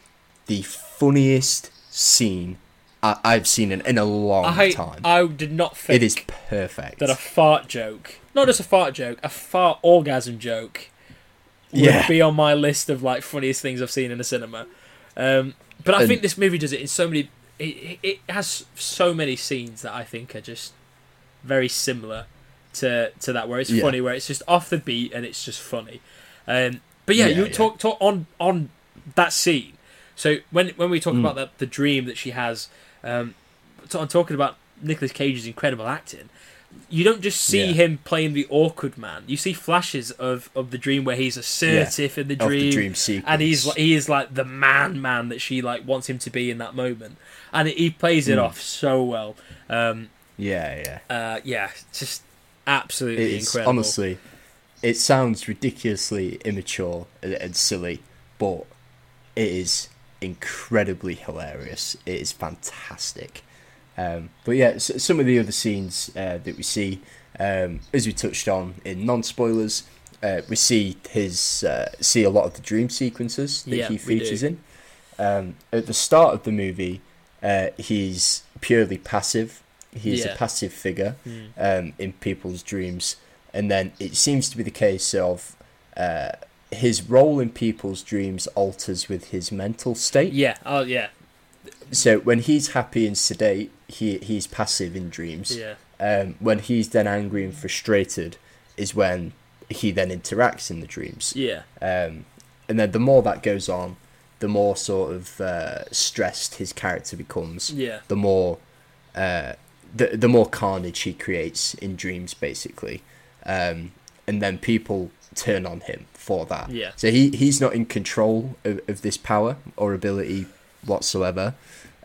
the funniest scene I, I've seen in, in a long I time. I did not think it is perfect. that a fart joke, not just a fart joke, a fart orgasm joke, would Yeah. be on my list of like funniest things I've seen in a cinema. Um, but I And- think this movie does it in so many. It, it has so many scenes that I think are just very similar to to that, where it's Yeah. funny, where it's just off the beat and it's just funny. Um, but yeah, Yeah, you yeah. talk talk on on that scene. So when when we talk Mm. about the, the dream that she has, um, so I'm talking about Nicolas Cage's incredible acting. You don't just see Yeah. him playing the awkward man. You see flashes of, of the dream where he's assertive in the dream, the dream sequence. and he's he is like the man man that she like wants him to be in that moment, and he plays it Mm. off so well. Um, yeah, yeah. uh, yeah, just absolutely It is incredible. honestly. It sounds ridiculously immature and, and silly, but it is incredibly hilarious. It is fantastic. Um, but yeah, s some of the other scenes uh, that we see, um, as we touched on in non spoilers, uh, we see his uh, see a lot of the dream sequences that Yeah, he features in. Um, at the start of the movie, uh, he's purely passive. He's Yeah. a passive figure Mm. um, in people's dreams, and then it seems to be the case of uh, his role in people's dreams alters with his mental state. Yeah, oh yeah, So when he's happy and sedate, he he's passive in dreams. yeah, Um, when he's then angry and frustrated, is when he then interacts in the dreams. yeah, Um, and then the more that goes on, the more sort of uh, stressed his character becomes yeah, the more uh, the the more carnage he creates in dreams, basically, um, and then people turn on him for that. Yeah. So he he's not in control of, of this power or ability whatsoever,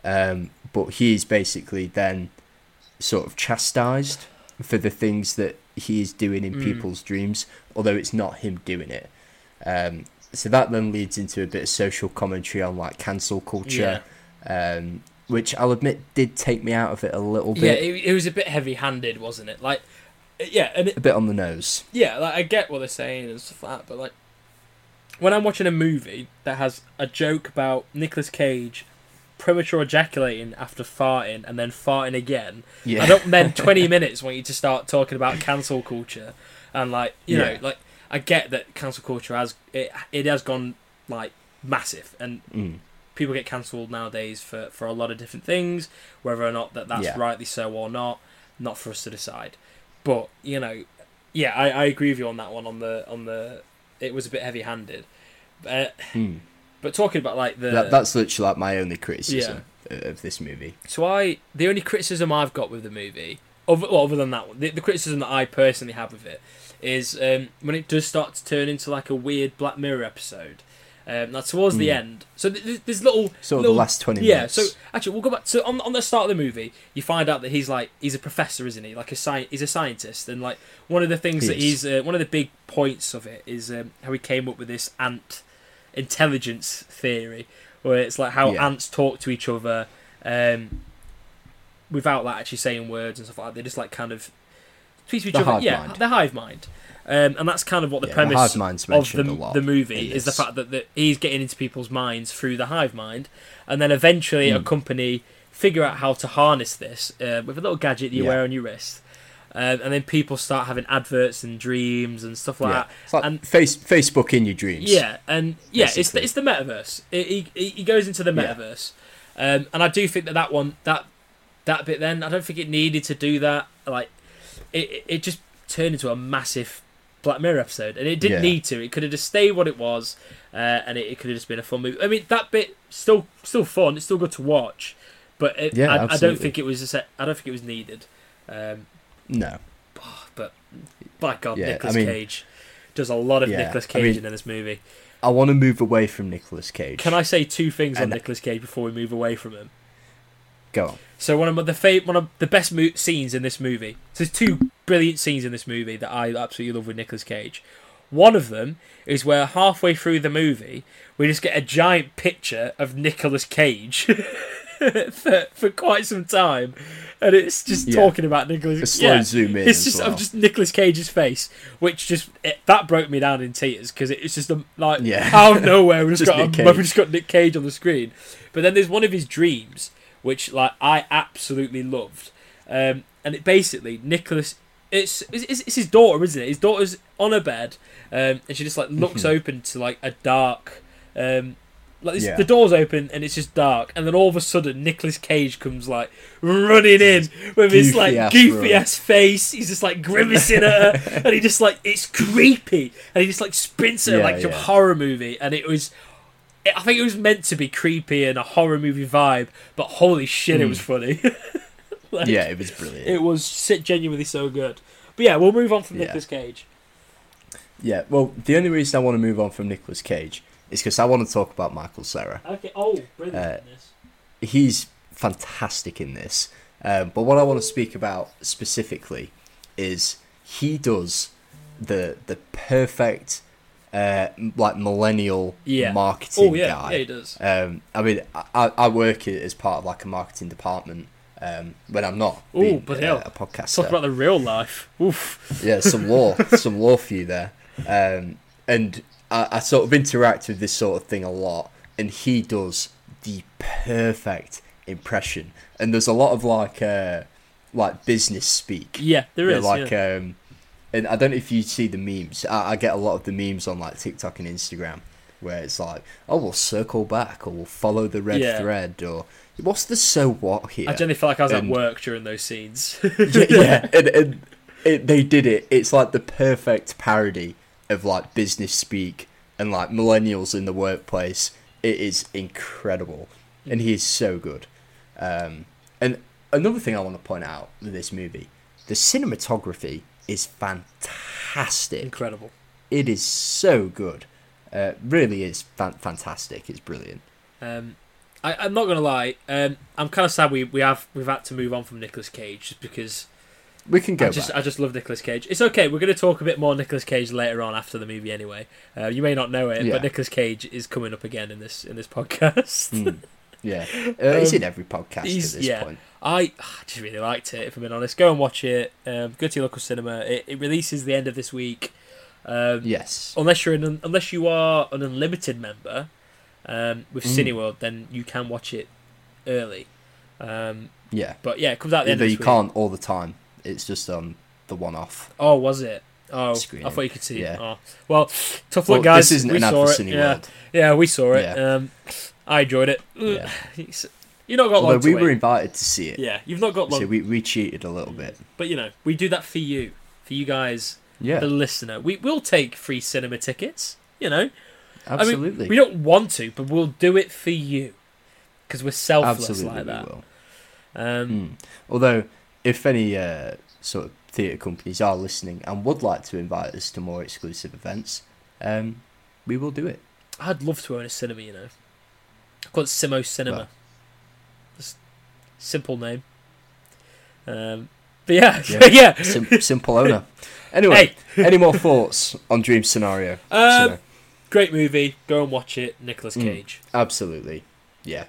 um, but he is basically then sort of chastised for the things that he is doing in Mm. people's dreams, although it's not him doing it. Um, so that then leads into a bit of social commentary on like cancel culture um, which I'll admit did take me out of it a little yeah. bit, It, it was a bit heavy-handed, wasn't it? Like, yeah, and it, a bit on the nose. yeah, like I get what they're saying and stuff like that, but like when I'm watching a movie that has a joke about Nicolas Cage premature ejaculating after farting and then farting again, Yeah, I don't then *laughs* 20 minutes want you to start talking about cancel culture and like you know like I get that cancel culture has it it has gone like massive and Mm. people get cancelled nowadays for, for a lot of different things, whether or not that that's Yeah. rightly so or not, not for us to decide. But you know, yeah, I, I agree with you on that one. On the on the, it was a bit heavy handed. Uh, Mm. But talking about like the That, that's literally like my only criticism of of this movie. so I the only criticism I've got with the movie, other, well, other than that one, the, the criticism that I personally have with it is um, when it does start to turn into like a weird Black Mirror episode. Um, now towards the Mm. end, so th- th- there's little So little- the last twenty yeah, minutes. so actually, we'll go back. So on, on the start of the movie, you find out that he's like he's a professor, isn't he? Like a sci- he's a scientist, and like one of the things He that is. he's uh, one of the big points of it is um, how he came up with this ant intelligence theory, where it's like how Yeah. ants talk to each other um, without like actually saying words and stuff like that. They just like kind of speak to each The other. yeah, mind. the hive mind. Um, and that's kind of what the Yeah, premise mind's of the, the movie is the fact that, that he's getting into people's minds through the hive mind, and then eventually Mm. a company figure out how to harness this uh, with a little gadget that you Yeah. wear on your wrist. Um, and then people start having adverts and dreams and stuff like yeah. that. It's like and face, Facebook in your dreams. yeah, and yeah, it's the, it's the metaverse. It, he, goes into the Yeah. metaverse, um, and I do think that that one that that bit then I don't think it needed to do that. Like it it- just turned into a massive Black Mirror episode, and it didn't Yeah. need to. It could have just stayed what it was, uh, and it, it could have just been a fun movie. I mean, that bit still still fun. It's still good to watch, but it, Yeah, I, I don't think it was a set, I don't think it was needed. Um, No. *sighs* but by God, Yeah, I mean- Cage does a lot of Yeah, Nicolas I Cage mean- in this movie. I want to move away from Nicolas Cage. Can I say two things on And- Nicolas Cage before we move away from him? Go on. So one of the fa- one of the best mo- scenes in this movie. So there's two brilliant scenes in this movie that I absolutely love with Nicolas Cage. One of them is where halfway through the movie we just get a giant picture of Nicolas Cage *laughs* *laughs* for for quite some time, and it's just Yeah. talking about Nicolas. A slow zoom in It's just well. of just Nicolas Cage's face, which just it, that broke me down in tears because it's just a, like Yeah. out of nowhere we've *laughs* just, Just got Nick *laughs* a, we've Cage. just got Nic Cage on the screen. But then there's one of his dreams which like I absolutely loved, um, and it basically Nicolas. It's, it's it's his daughter, isn't it? His daughter's on her bed, um, and she just like looks open to like a dark, um, like Yeah. the door's open and it's just dark, and then all of a sudden Nicolas Cage comes like running in with his like ass goofy run. ass face. He's just like grimacing at her, *laughs* and he just like it's creepy, and he just like sprints at her Yeah, like yeah. horror movie, and it was. I think it was meant to be creepy and a horror movie vibe, but holy shit, it was hmm. funny. *laughs* Like, Yeah, it was brilliant. it was genuinely so good. But yeah, we'll move on from Yeah. Nicolas Cage. yeah, well, the only reason I want to move on from Nicolas Cage is because I want to talk about Michael Cera. Okay. Oh, brilliant! Uh, in this. He's fantastic in this. Um, but what I want to speak about specifically is he does the the perfect uh, like millennial Yeah. marketing Oh yeah, guy. yeah, he does. Um, I mean, I, I work as part of like a marketing department um, when I'm not Ooh, being bloody uh, hell. a podcaster. Talk about the real life. Oof. yeah, some lore, some lore for you there. Um, and I, I sort of interact with this sort of thing a lot, and he does the perfect impression. And there's a lot of like, uh, like business speak. Yeah, there is. Like yeah. um and I don't know if you see the memes. I, I get a lot of the memes on like TikTok and Instagram where it's like, oh, we'll circle back or we'll follow the red Yeah. thread or what's the so what here? I generally feel like I was at work during those scenes. yeah, yeah. *laughs* And, and it, they did it. It's like the perfect parody of like business speak and like millennials in the workplace. It is incredible, and he is so good. Um, and another thing I want to point out with this movie, the cinematography is fantastic. Incredible. It is so good. Uh, really is fan- fantastic. It's brilliant. Um, I, I'm not gonna lie. Um, I'm kind of sad we, we have we've had to move on from Nicolas Cage just because We can go I just. I just love Nicolas Cage. It's okay. We're going to talk a bit more Nicolas Cage later on after the movie anyway. Uh, you may not know it, Yeah. but Nicolas Cage is coming up again in this in this podcast. Mm, *laughs* yeah, uh, he's Um, in every podcast he's- at this yeah. point. I, I just really liked it. If I'm being honest, go and watch it. Um, go to your local cinema. It, it releases the end of this week. Um, Yes. Unless you're an unless you are an unlimited member um, with Mm. Cineworld, then you can watch it early. Um, Yeah. but yeah, it comes out at the end Although of you week. can't all the time. It's just on the one off. Oh, was it? Oh, I thought you could see Yeah. it. Oh. Well, tough Well, luck, guys. this isn't we an saw for it. Yeah. Yeah, we saw it. Yeah. Um, I enjoyed it. Yeah. You've not got Although long to we wait. were invited to see it, Yeah, you've not got long. so we, we cheated a little bit. But you know, we do that for you, for you guys, Yeah, the listener. We will take free cinema tickets. You know, absolutely. I mean, we don't want to, but we'll do it for you because we're selfless absolutely like that. Um, Mm. Although, if any uh, sort of theatre companies are listening and would like to invite us to more exclusive events, um, we will do it. I'd love to own a cinema. You know, I've got Simo Cinema. Well. Just simple name. Um, but yeah, Yeah. *laughs* yeah. Sim- simple owner. Anyway, any more thoughts on Dream Scenario? Um, Great movie. Go and watch it. Nicolas Mm. Cage. Absolutely. Yeah.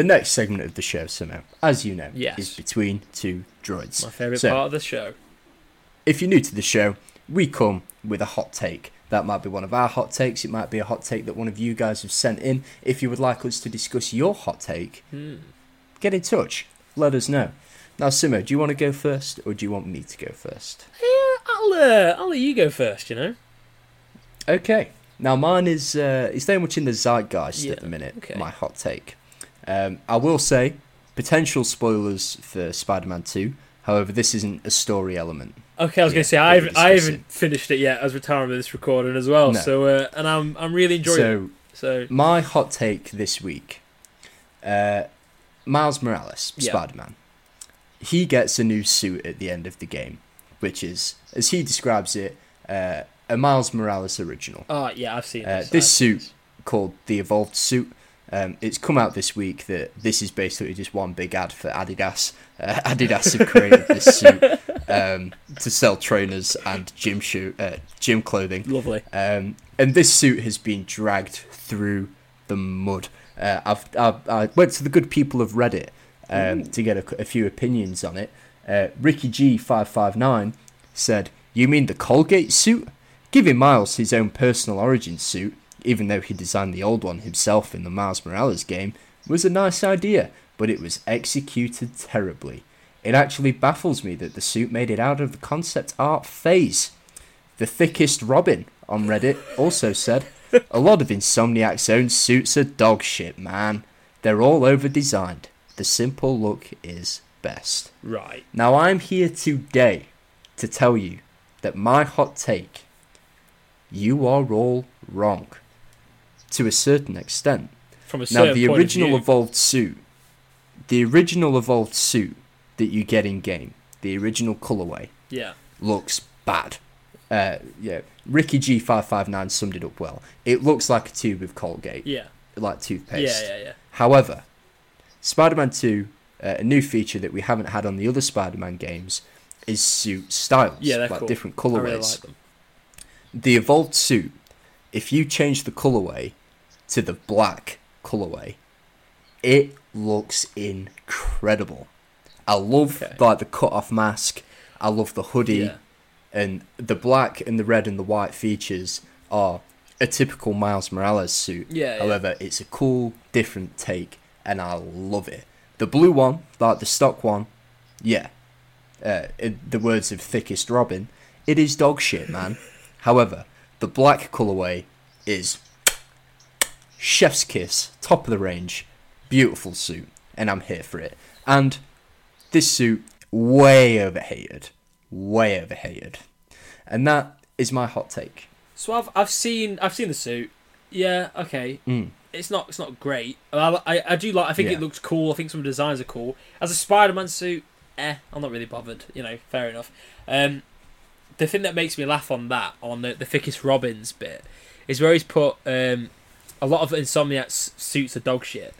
The next segment of the show, Simo, as you know, Yes. is Between Two Droids. My favourite So- part of the show. if you're new to the show, we come with a hot take. That might be one of our hot takes. It might be a hot take that one of you guys have sent in. If you would like us to discuss your hot take, Hmm. get in touch. Let us know. Now, Simo, do you want to go first, or do you want me to go first? Yeah, I'll uh, I'll let you go first. You know. Okay. Now, mine is uh, is very much in the zeitgeist Yeah, at the minute. okay. My hot take. Um, I will say potential spoilers for Spider-Man Two. However, this isn't a story element. Okay, I was Yeah, going to say I haven't, I haven't finished it yet as we're time of this recording as well. No. So uh, and I'm I'm really enjoying so, it. So my hot take this week: uh, Miles Morales, Yeah. Spider-Man. He gets a new suit at the end of the game, which is, as he describes it, uh, a Miles Morales original. oh yeah, I've seen Uh, this. this I've seen suit called the Evolved Suit. Um, it's come out this week that this is basically just one big ad for Adidas. Uh, Adidas have created this suit um, to sell trainers and gym shoe, uh, gym clothing. Lovely. Um, and this suit has been dragged through the mud. Uh, I've, I've, I went to the good people of Reddit um, to get a, a few opinions on it. Uh, Ricky G559 said, You mean the Colgate suit? Giving Miles his own personal origin suit, even though he designed the old one himself in the Miles Morales game, was a nice idea, but it was executed terribly. It actually baffles me that the suit made it out of the concept art phase. The thickest Robin on Reddit also said, A lot of Insomniac's own suits are dog shit, man. They're all over designed. The simple look is best. Right. Now I'm here today to tell you that my hot take, you are all wrong. To a certain extent. From a Now certain the point original of view, evolved suit, the original evolved suit that you get in game, the original colorway, yeah, looks bad. Uh, yeah, Ricky G five five nine summed it up well. It looks like a tube of Colgate, yeah, like toothpaste. yeah, yeah, yeah. However, Spider-Man Two, uh, a new feature that we haven't had on the other Spider-Man games, is suit styles. Yeah, they're like cool. different I colorways. really like them. The evolved suit, if you change the colorway to the black colorway, it looks incredible. I love Okay. like the cut off mask. I love the hoodie Yeah, and the black and the red and the white features are a typical Miles Morales suit. Yeah, yeah. However, it's a cool, different take, and I love it. The blue one, like the stock one, yeah. Uh, in the words of thickest Robin, it is dog shit, man. *laughs* However, the black colorway is chef's kiss, top of the range, beautiful suit, and I'm here for it. And this suit way overhated, way overhated, and that is my hot take. So I've I've seen I've seen the suit. Yeah, okay. Mm. It's not it's not great. I, I, I do like. I think Yeah. it looks cool. I think some designs are cool. As a Spider-Man suit, eh, I'm not really bothered. You know, fair enough. Um, the thing that makes me laugh on that on the, the thickest Robins bit is where he's put um, a lot of Insomniac's suits are dog shit.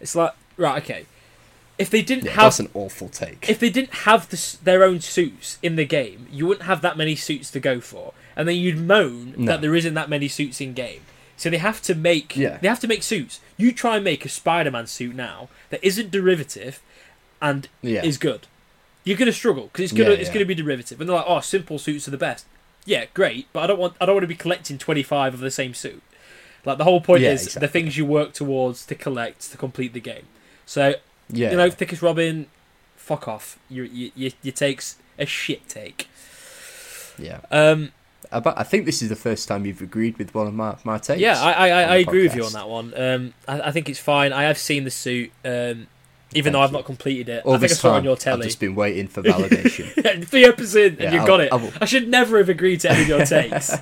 It's like right, okay. If they didn't Yeah, have that's an awful take. if they didn't have the, their own suits in the game, you wouldn't have that many suits to go for, and then you'd moan No. that there isn't that many suits in game. So they have to make Yeah. they have to make suits. You try and make a Spider-Man suit now that isn't derivative and yeah, is good. You're gonna struggle because it's gonna Yeah, it's gonna be derivative, and they're like, oh, simple suits are the best. Yeah, great, but I don't want I don't want to be collecting 25 of the same suit. Like the whole point Yeah, is exactly. the things you work towards to collect to complete the game. So yeah. you know, thickest Robin, fuck off. Your your your, your takes a shit take. yeah. Um, I, bet- I think this is the first time you've agreed with one of my, my takes. yeah, I I, I, agree with you on that one. Um, I, I think it's fine. I have seen the suit. Um, even Thank though I've you. not completed it, All I think I saw it on your I've just been waiting for *laughs* validation. Three episodes in, and Yeah, you've I'll- got it. I'll- I should never have agreed to any of your *laughs* takes.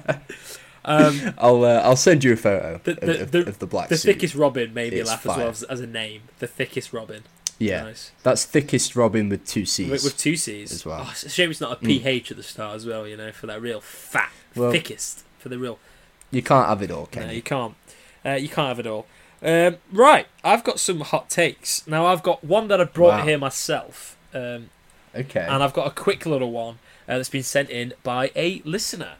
Um, *laughs* I'll uh, I'll send you a photo The- of, the- of, the- of the black the suit. thickest Robin made me It's laugh as well as, as a name. The thickest Robin. Yeah, Nice. that's thickest Robin with two C's. With, with two C's as well. Oh, it's a shame it's not a PH at the start as well. You know, for that real fat, Well, thickest, for the real you can't have it all, can No, you? you can't. Uh, you can't have it all. Um, right, I've got some hot takes. Now, I've got one that I brought Wow. here myself, um, Okay. and I've got a quick little one uh, that's been sent in by a listener.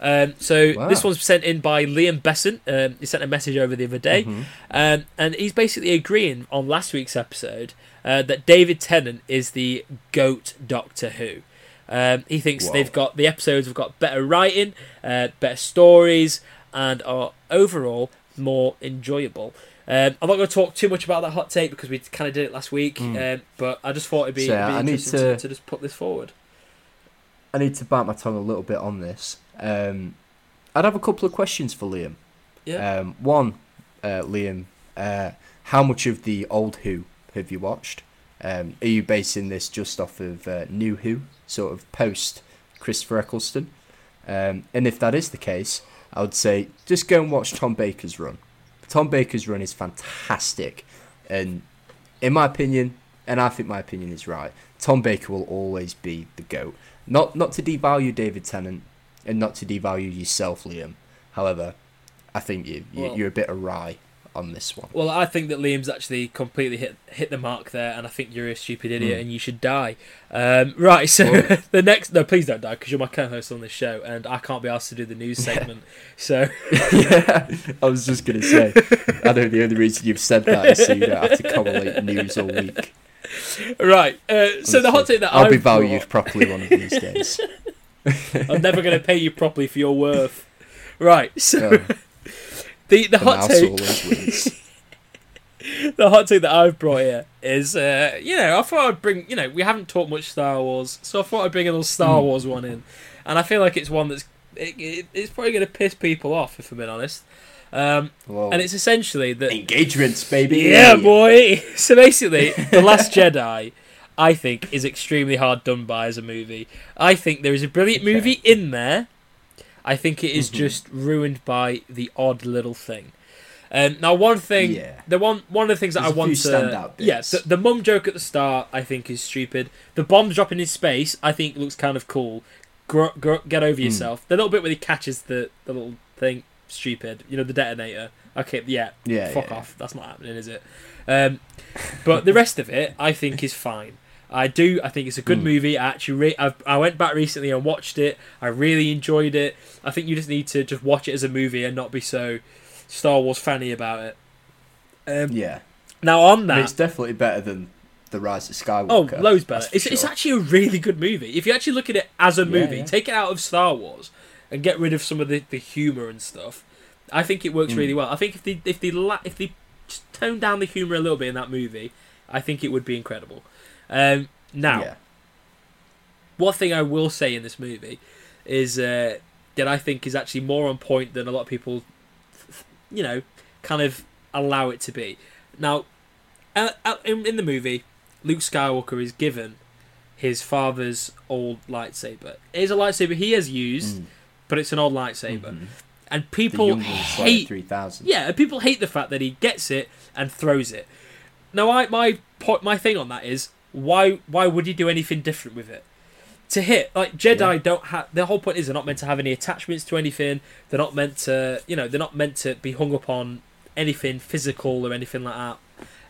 Um, so Wow. this one's sent in by Liam Besant. Um, he sent a message over the other day, Mhm. um, and he's basically agreeing on last week's episode uh, that David Tennant is the goat Doctor Who. Um, he thinks Whoa. they've got the episodes have got better writing, uh, better stories, and are overall more enjoyable. Um, I'm not going to talk too much about that hot take because we kind of did it last week, um, but I just thought it'd be. So, it'd be interesting to... to- to just put this forward. I need to bite my tongue a little bit on this. Um, I'd have a couple of questions for Liam. Yeah. Um, one, uh, Liam, uh, how much of the old Who have you watched? Um, are you basing this just off of uh, New Who, sort of post Christopher Eccleston? Um, and if that is the case, I would say just go and watch Tom Baker's run. Tom Baker's run is fantastic, and in my opinion, and I think my opinion is right, Tom Baker will always be the goat. Not not to devalue David Tennant, and not to devalue yourself, Liam. However, I think you, you Well- you're a bit awry on this one. Well, I think that Liam's actually completely hit hit the mark there, and I think you're a stupid idiot Mm. and you should die. Um, right, so *laughs* the next no, please don't die because you're my co-host on this show, and I can't be asked to do the news segment. So *laughs* yeah, I was just gonna say. I know the only reason you've said that is so you don't have to correlate news all week. right, uh, so the hot take that I'll be I've brought- valued properly one of these days. *laughs* *laughs* I'm never going to pay you properly for your worth. Right, *laughs* so *laughs* Oh, the the hot take the hot take that I've brought here is, uh, you know, I thought I'd bring, you know, we haven't talked much Star Wars, so I thought I'd bring a little Star Hmm. Wars one in, and I feel like it's one that's, it, it, it's probably going to piss people off if I'm being honest, um, and it's essentially that, engagements, baby. yeah, boy. So basically, the Last Jedi. I think is extremely hard done by as a movie. I think there is a brilliant Okay. movie in there. I think it is Mhm. just ruined by the odd little thing. Um, now, one thing, Yeah. the one one of the things that There's I want to, standout yeah, the, the mum joke at the start, I think is stupid. The bomb dropping in space, I think looks kind of cool. Gr- gr- get over Hmm. yourself. The little bit where he catches the, the little thing, stupid. You know, the detonator. Okay, yeah, Yeah, fuck yeah. off. That's not happening, is it? Um, but the rest of it, I think, is fine. I do. I think it's a good Mm. movie. I actually, re- I've, I went back recently and watched it. I really enjoyed it. I think you just need to just watch it as a movie and not be so Star Wars fanny about it. Um, Yeah. Now on I mean, that, it's definitely better than the Rise of Skywalker. oh, loads better. that's for It's, it's actually a really good movie. If you actually look at it as a Yeah, movie, yeah. take it out of Star Wars and get rid of some of the, the humor and stuff. I think it works Mm. really well. I think if they if they la- if they just tone down the humor a little bit in that movie, I think it would be incredible. Um, now, Yeah. one thing I will say in this movie is uh, that I think is actually more on point than a lot of people, you know, kind of allow it to be. Now, uh, uh, in, the movie, Luke Skywalker is given his father's old lightsaber. It is a lightsaber he has used, Mm. but it's an old lightsaber, Mhm. and people hate 3000. yeah, and people hate the fact that he gets it and throws it. Now, I my my thing on that is why why would he do anything different with it? To hit like Jedi Yeah. don't have the whole point is they're not meant to have any attachments to anything. They're not meant to you know they're not meant to be hung up on anything physical or anything like that.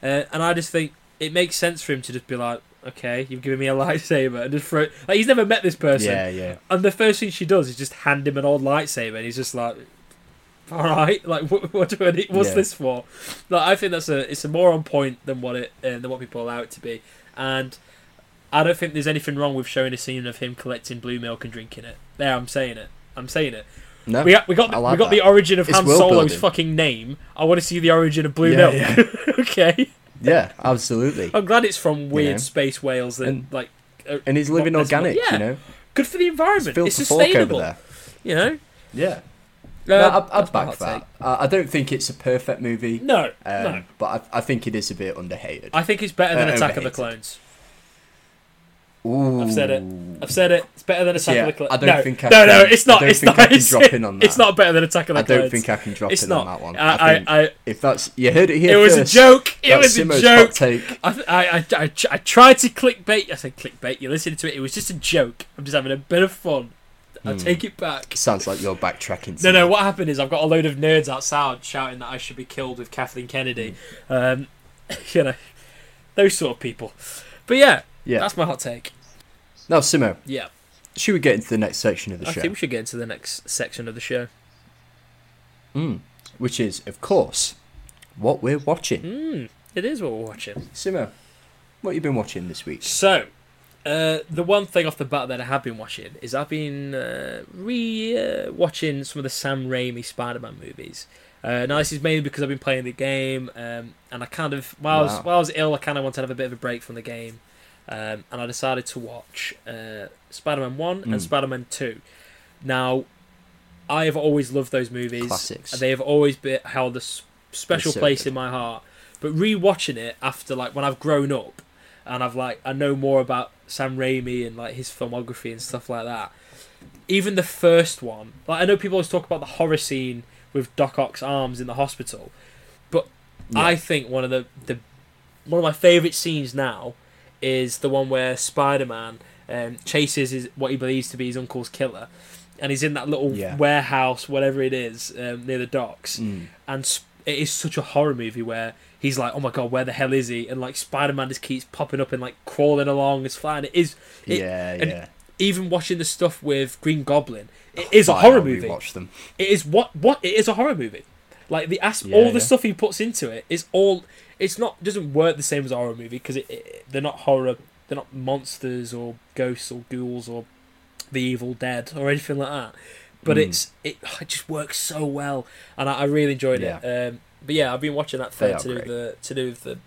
Uh, and I just think it makes sense for him to just be like, okay, you've given me a *laughs* lightsaber and just throw. It. Like he's never met this person, Yeah, yeah. and the first thing she does is just hand him an old lightsaber, and he's just like, "All right, *laughs* like what, what do I need, what's Yeah. this for?" Like I think that's a it's a more on point than what it uh, than what people allow it to be, and I don't think there's anything wrong with showing a scene of him collecting blue milk and drinking it. There, I'm saying it. I'm saying it. No. We got we got the, like we got that. the origin of It's Han Solo's building. fucking name. I want to see the origin of blue Yeah, milk. *laughs* okay, yeah, absolutely. I'm glad it's from weird know? space whales that And- like. uh, And he's living not messing with- organic, yeah. you know. Good for the environment. It's over sustainable. there. You know. Yeah. No, I'd, I'd back that. I, I don't think it's a perfect movie, No, um, no. but I, I think it is a bit underhated. I think it's better than Uh, Attack of the. Clones. Ooh. I've said it. I've said it. It's better than Attack Yeah, of the Clones. I don't no, think I no, no, can- it's I not. don't It's think not. I can drop in on *laughs* that. It's not better than Attack of the Clones. I don't think I can drop it's in not. on that one. I, I I, I, if that's you heard it here it was first, a joke. It was a Simo's joke. hot take. I, I, I, I, I tried to clickbait. I said clickbait. You're listening to it. It was just a joke. I'm just having a bit of fun. I Hmm. take it back. Sounds like you're backtracking. No, no. What happened is I've got a load of nerds outside shouting that I should be killed with Kathleen Kennedy. Um, *laughs* you know, those sort of people. But yeah, Yeah. that's my hot take. Now, Simo, Yeah, should we get into the next section of the I show? think we should get into the next section of the show. Mm. Which is, of course, what we're watching. Mm, it is what we're watching. Simo, what you been watching this week? So, uh, the one thing off the bat that I have been watching is I've been uh, re uh, watching some of the Sam Raimi Spider-Man movies. Uh, now this is mainly because I've been playing the game, um, and I kind of while I was while I was ill, I kind of wanted to have a bit of a break from the game, um, and I decided to watch uh, Spider-Man One and Mm. Spider-Man Two. Now, I have always loved those movies. Classics. They have always been held a special so place good. in my heart. But rewatching it after like when I've grown up, and I've like I know more about Sam Raimi and like his filmography and stuff like that. Even the first one, like I know people always talk about the horror scene with Doc Ock's arms in the hospital, but Yeah. I think one of the the one of my favourite scenes now is the one where Spider-Man um, chases his what he believes to be his uncle's killer, and he's in that little Yeah. warehouse, whatever it is, um, near the docks, Mm. and sp- it is such a horror movie where he's like, "Oh my god, where the hell is he?" And like Spider-Man just keeps popping up and like crawling along, it's flying. It is it, yeah, yeah. even watching the stuff with Green Goblin, it is a horror movie. Watch them. It is what what it is a horror movie. Like the asp- Yeah, all the yeah. stuff he puts into it is all. It's not doesn't work the same as a horror movie because it, it, they're not horror. They're not monsters or ghosts or ghouls or the Evil Dead or anything like that. But Mm. it's it, it just works so well, and I, I really enjoyed it. Um, but yeah, I've been watching that are to do great. the to do the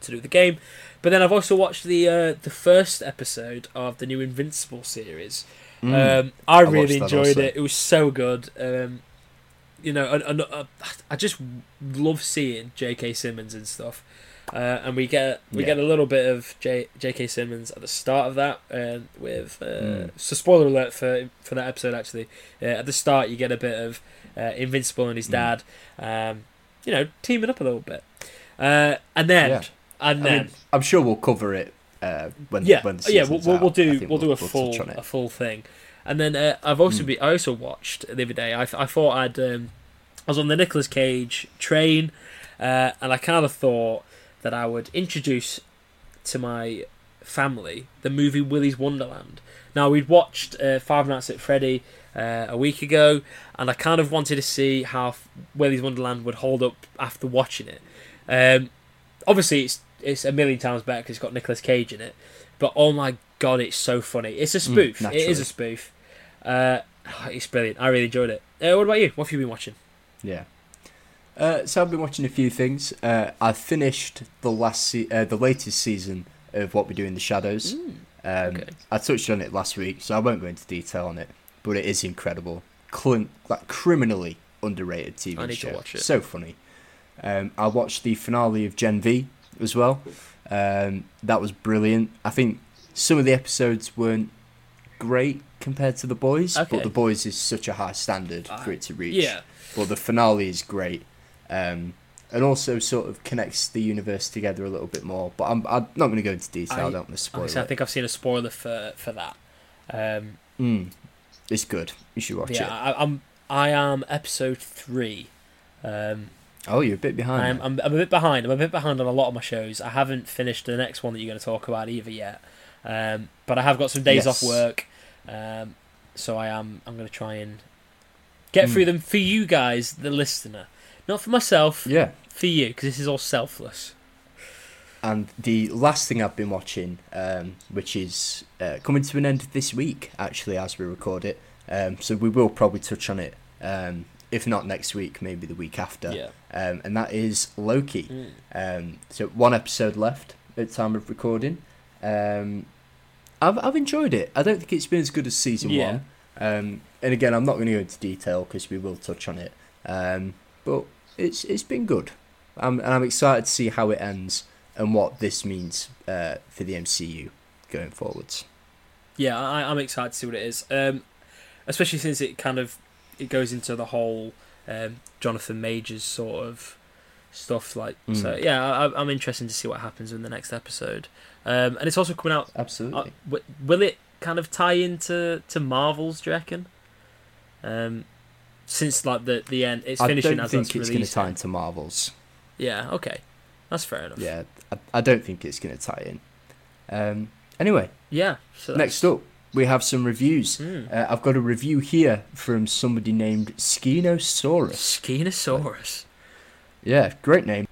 to do the game. But then I've also watched the uh, the first episode of the new Invincible series. Mm. Um, I, watched really enjoyed also. it. It was so good. Um, you know, and, and, uh, I just love seeing J.K. Simmons and stuff. Uh, and we get we Yeah. get a little bit of J, J.K. Simmons at the start of that, um, with uh, Mm. so spoiler alert for for that episode. Actually, uh, at the start you get a bit of uh, Invincible and his Mm. dad, um, you know, teaming up a little bit, uh, and then Yeah. and I then mean, I'm sure we'll cover it uh, when yeah, when the yeah, we'll, we'll, we'll I do think we'll, do a full a full thing, and then uh, I've also Mm. be I also watched the other day. I, I thought I'd um, I was on the Nicolas Cage train, uh, and I kind of thought that I would introduce to my family the movie Willy's Wonderland. Now we'd watched uh, Five Nights at Freddy uh, a week ago, and I kind of wanted to see how Willy's Wonderland would hold up after watching it. Um, obviously, it's it's a million times better because it's got Nicolas Cage in it. But oh my god, it's so funny! It's a spoof. it is a spoof. Uh, it's brilliant. I really enjoyed it. Uh, what about you? What have you been watching? Yeah. Uh, so I've been watching a few things. Uh, I finished the last se- uh, the latest season of What We Do in the Shadows. Um, okay. I touched on it last week, so I won't go into detail on it. But it is incredible, like criminally underrated TV I need to show. it. So funny. Um, I watched the finale of Gen V as well. Um, that was brilliant. I think some of the episodes weren't great compared to the boys, Okay. but the boys is such a high standard Uh, for it to reach. Yeah, But the finale is great, um, and also sort of connects the universe together a little bit more. But I'm, I'm not going to go into detail. I, I- don't want to spoil Honestly, I think I've seen a spoiler for for that. Um, Mm, it's good. You should watch yeah, it. I, I'm I am episode three. Um, Oh, you're a bit behind. I'm. I'm I'm a bit behind. I'm a bit behind on a lot of my shows. I haven't finished the next one that you're going to talk about either yet. Um, but I have got some days off work, um, so I am I'm going to try and get Mm. through them for you guys, the listener, not for myself, yeah. for you, because this is all selfless. And the last thing I've been watching, um, which is uh, coming to an end this week, actually, as we record it. Um, so we will probably touch on it. Um, if not next week, maybe the week after. Yeah. Um, and that is Loki. Mm. Um, so one episode left at the time of recording. Um, I've I've enjoyed it. I don't think it's been as good as season Yeah. one. Um, and again, I'm not going to go into detail because we will touch on it. Um, but it's it's been good. I'm, and I'm excited to see how it ends and what this means uh, for the MCU going forwards. Yeah, I, I'm excited to see what it is. Um, especially since it kind of it goes into the whole um, Jonathan Majors sort of stuff. Like, so Mm. yeah, I, I'm interested to see what happens in the next episode. Um, and it's also coming out. Absolutely. Uh, w- will it kind of tie into to Marvels? Do you reckon? Um, since like the the end, it's I finishing don't as think it's going to tie into Marvels. Yeah, okay, that's fair enough. Yeah, I, I don't think it's going to tie in. Um, anyway, yeah. So next up, we have some reviews. Mm. Uh, I've got a review here from somebody named Skinosaurus. Skinosaurus. Yeah, great name.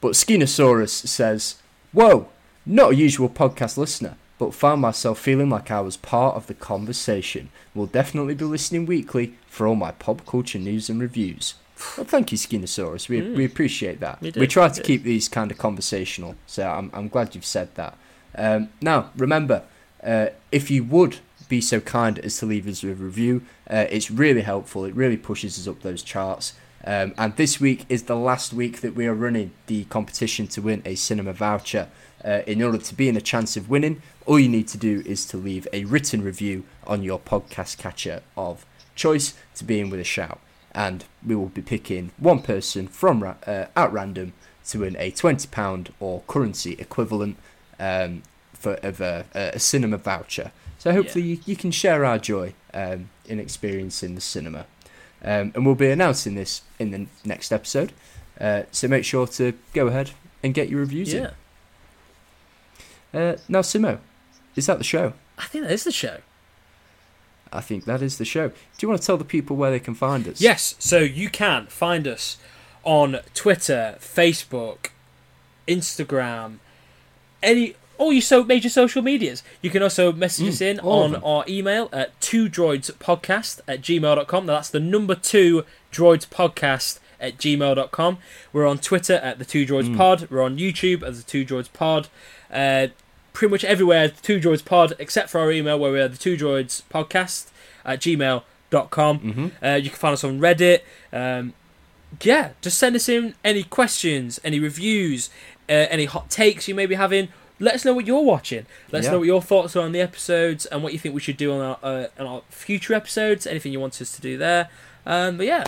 But Skinosaurus says, Whoa, not a usual podcast listener, but found myself feeling like I was part of the conversation. Will definitely be listening weekly for all my pop culture news and reviews. Well, thank you, Skinosaurus. We, Mm. we appreciate that. We We, try to do. keep these kind of conversational, so I'm, I'm glad you've said that. Um, now, remember, uh, if you would be so kind as to leave us a review, uh, it's really helpful. It really pushes us up those charts. Um, and this week is the last week that we are running the competition to win a cinema voucher. Uh, in order to be in a chance of winning, all you need to do is to leave a written review on your podcast catcher of choice to be in with a shout. And we will be picking one person from ra- uh, at random to win a £20 or currency equivalent um, for of a, a cinema voucher. So hopefully you, you can share our joy um, in experiencing the cinema. Um, and we'll be announcing this in the next episode. Uh, so make sure to go ahead and get your reviews Yeah. in. Uh, now, Simo, is that the show? I think that is the show. I think that is the show. Do you want to tell the people where they can find us? Yes, so you can find us on Twitter, Facebook, Instagram, any all your so major social medias. You can also message us in Mm, all of on our email at two droidspodcast at gmail.com. Now that's the number two droids podcast at gmail.com. We're on Twitter at the two droids Mm. pod. We're on YouTube as the two droids pod. Uh, pretty much everywhere the two droids pod except for our email where we are the two droids podcast at gmail.com. Mm-hmm. Uh, you can find us on Reddit. Um, yeah, just send us in any questions, any reviews, uh, any hot takes you may be having. Let us know what you're watching. Let us Yeah. know what your thoughts are on the episodes and what you think we should do on our, uh, on our future episodes. Anything you want us to do there. Um, but yeah,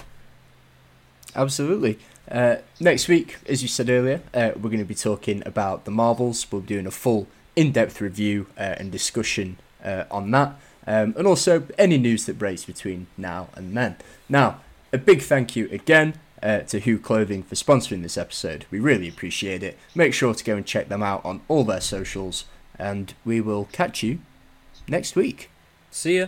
Absolutely. Uh, next week, as you said earlier, uh, we're going to be talking about the Marvels. We'll be doing a full in depth review uh, and discussion uh, on that. Um, and also any news that breaks between now and then. Now, a big thank you again uh, to Who Clothing for sponsoring this episode. We really appreciate it. Make sure to go and check them out on all their socials, and we will catch you next week. see ya.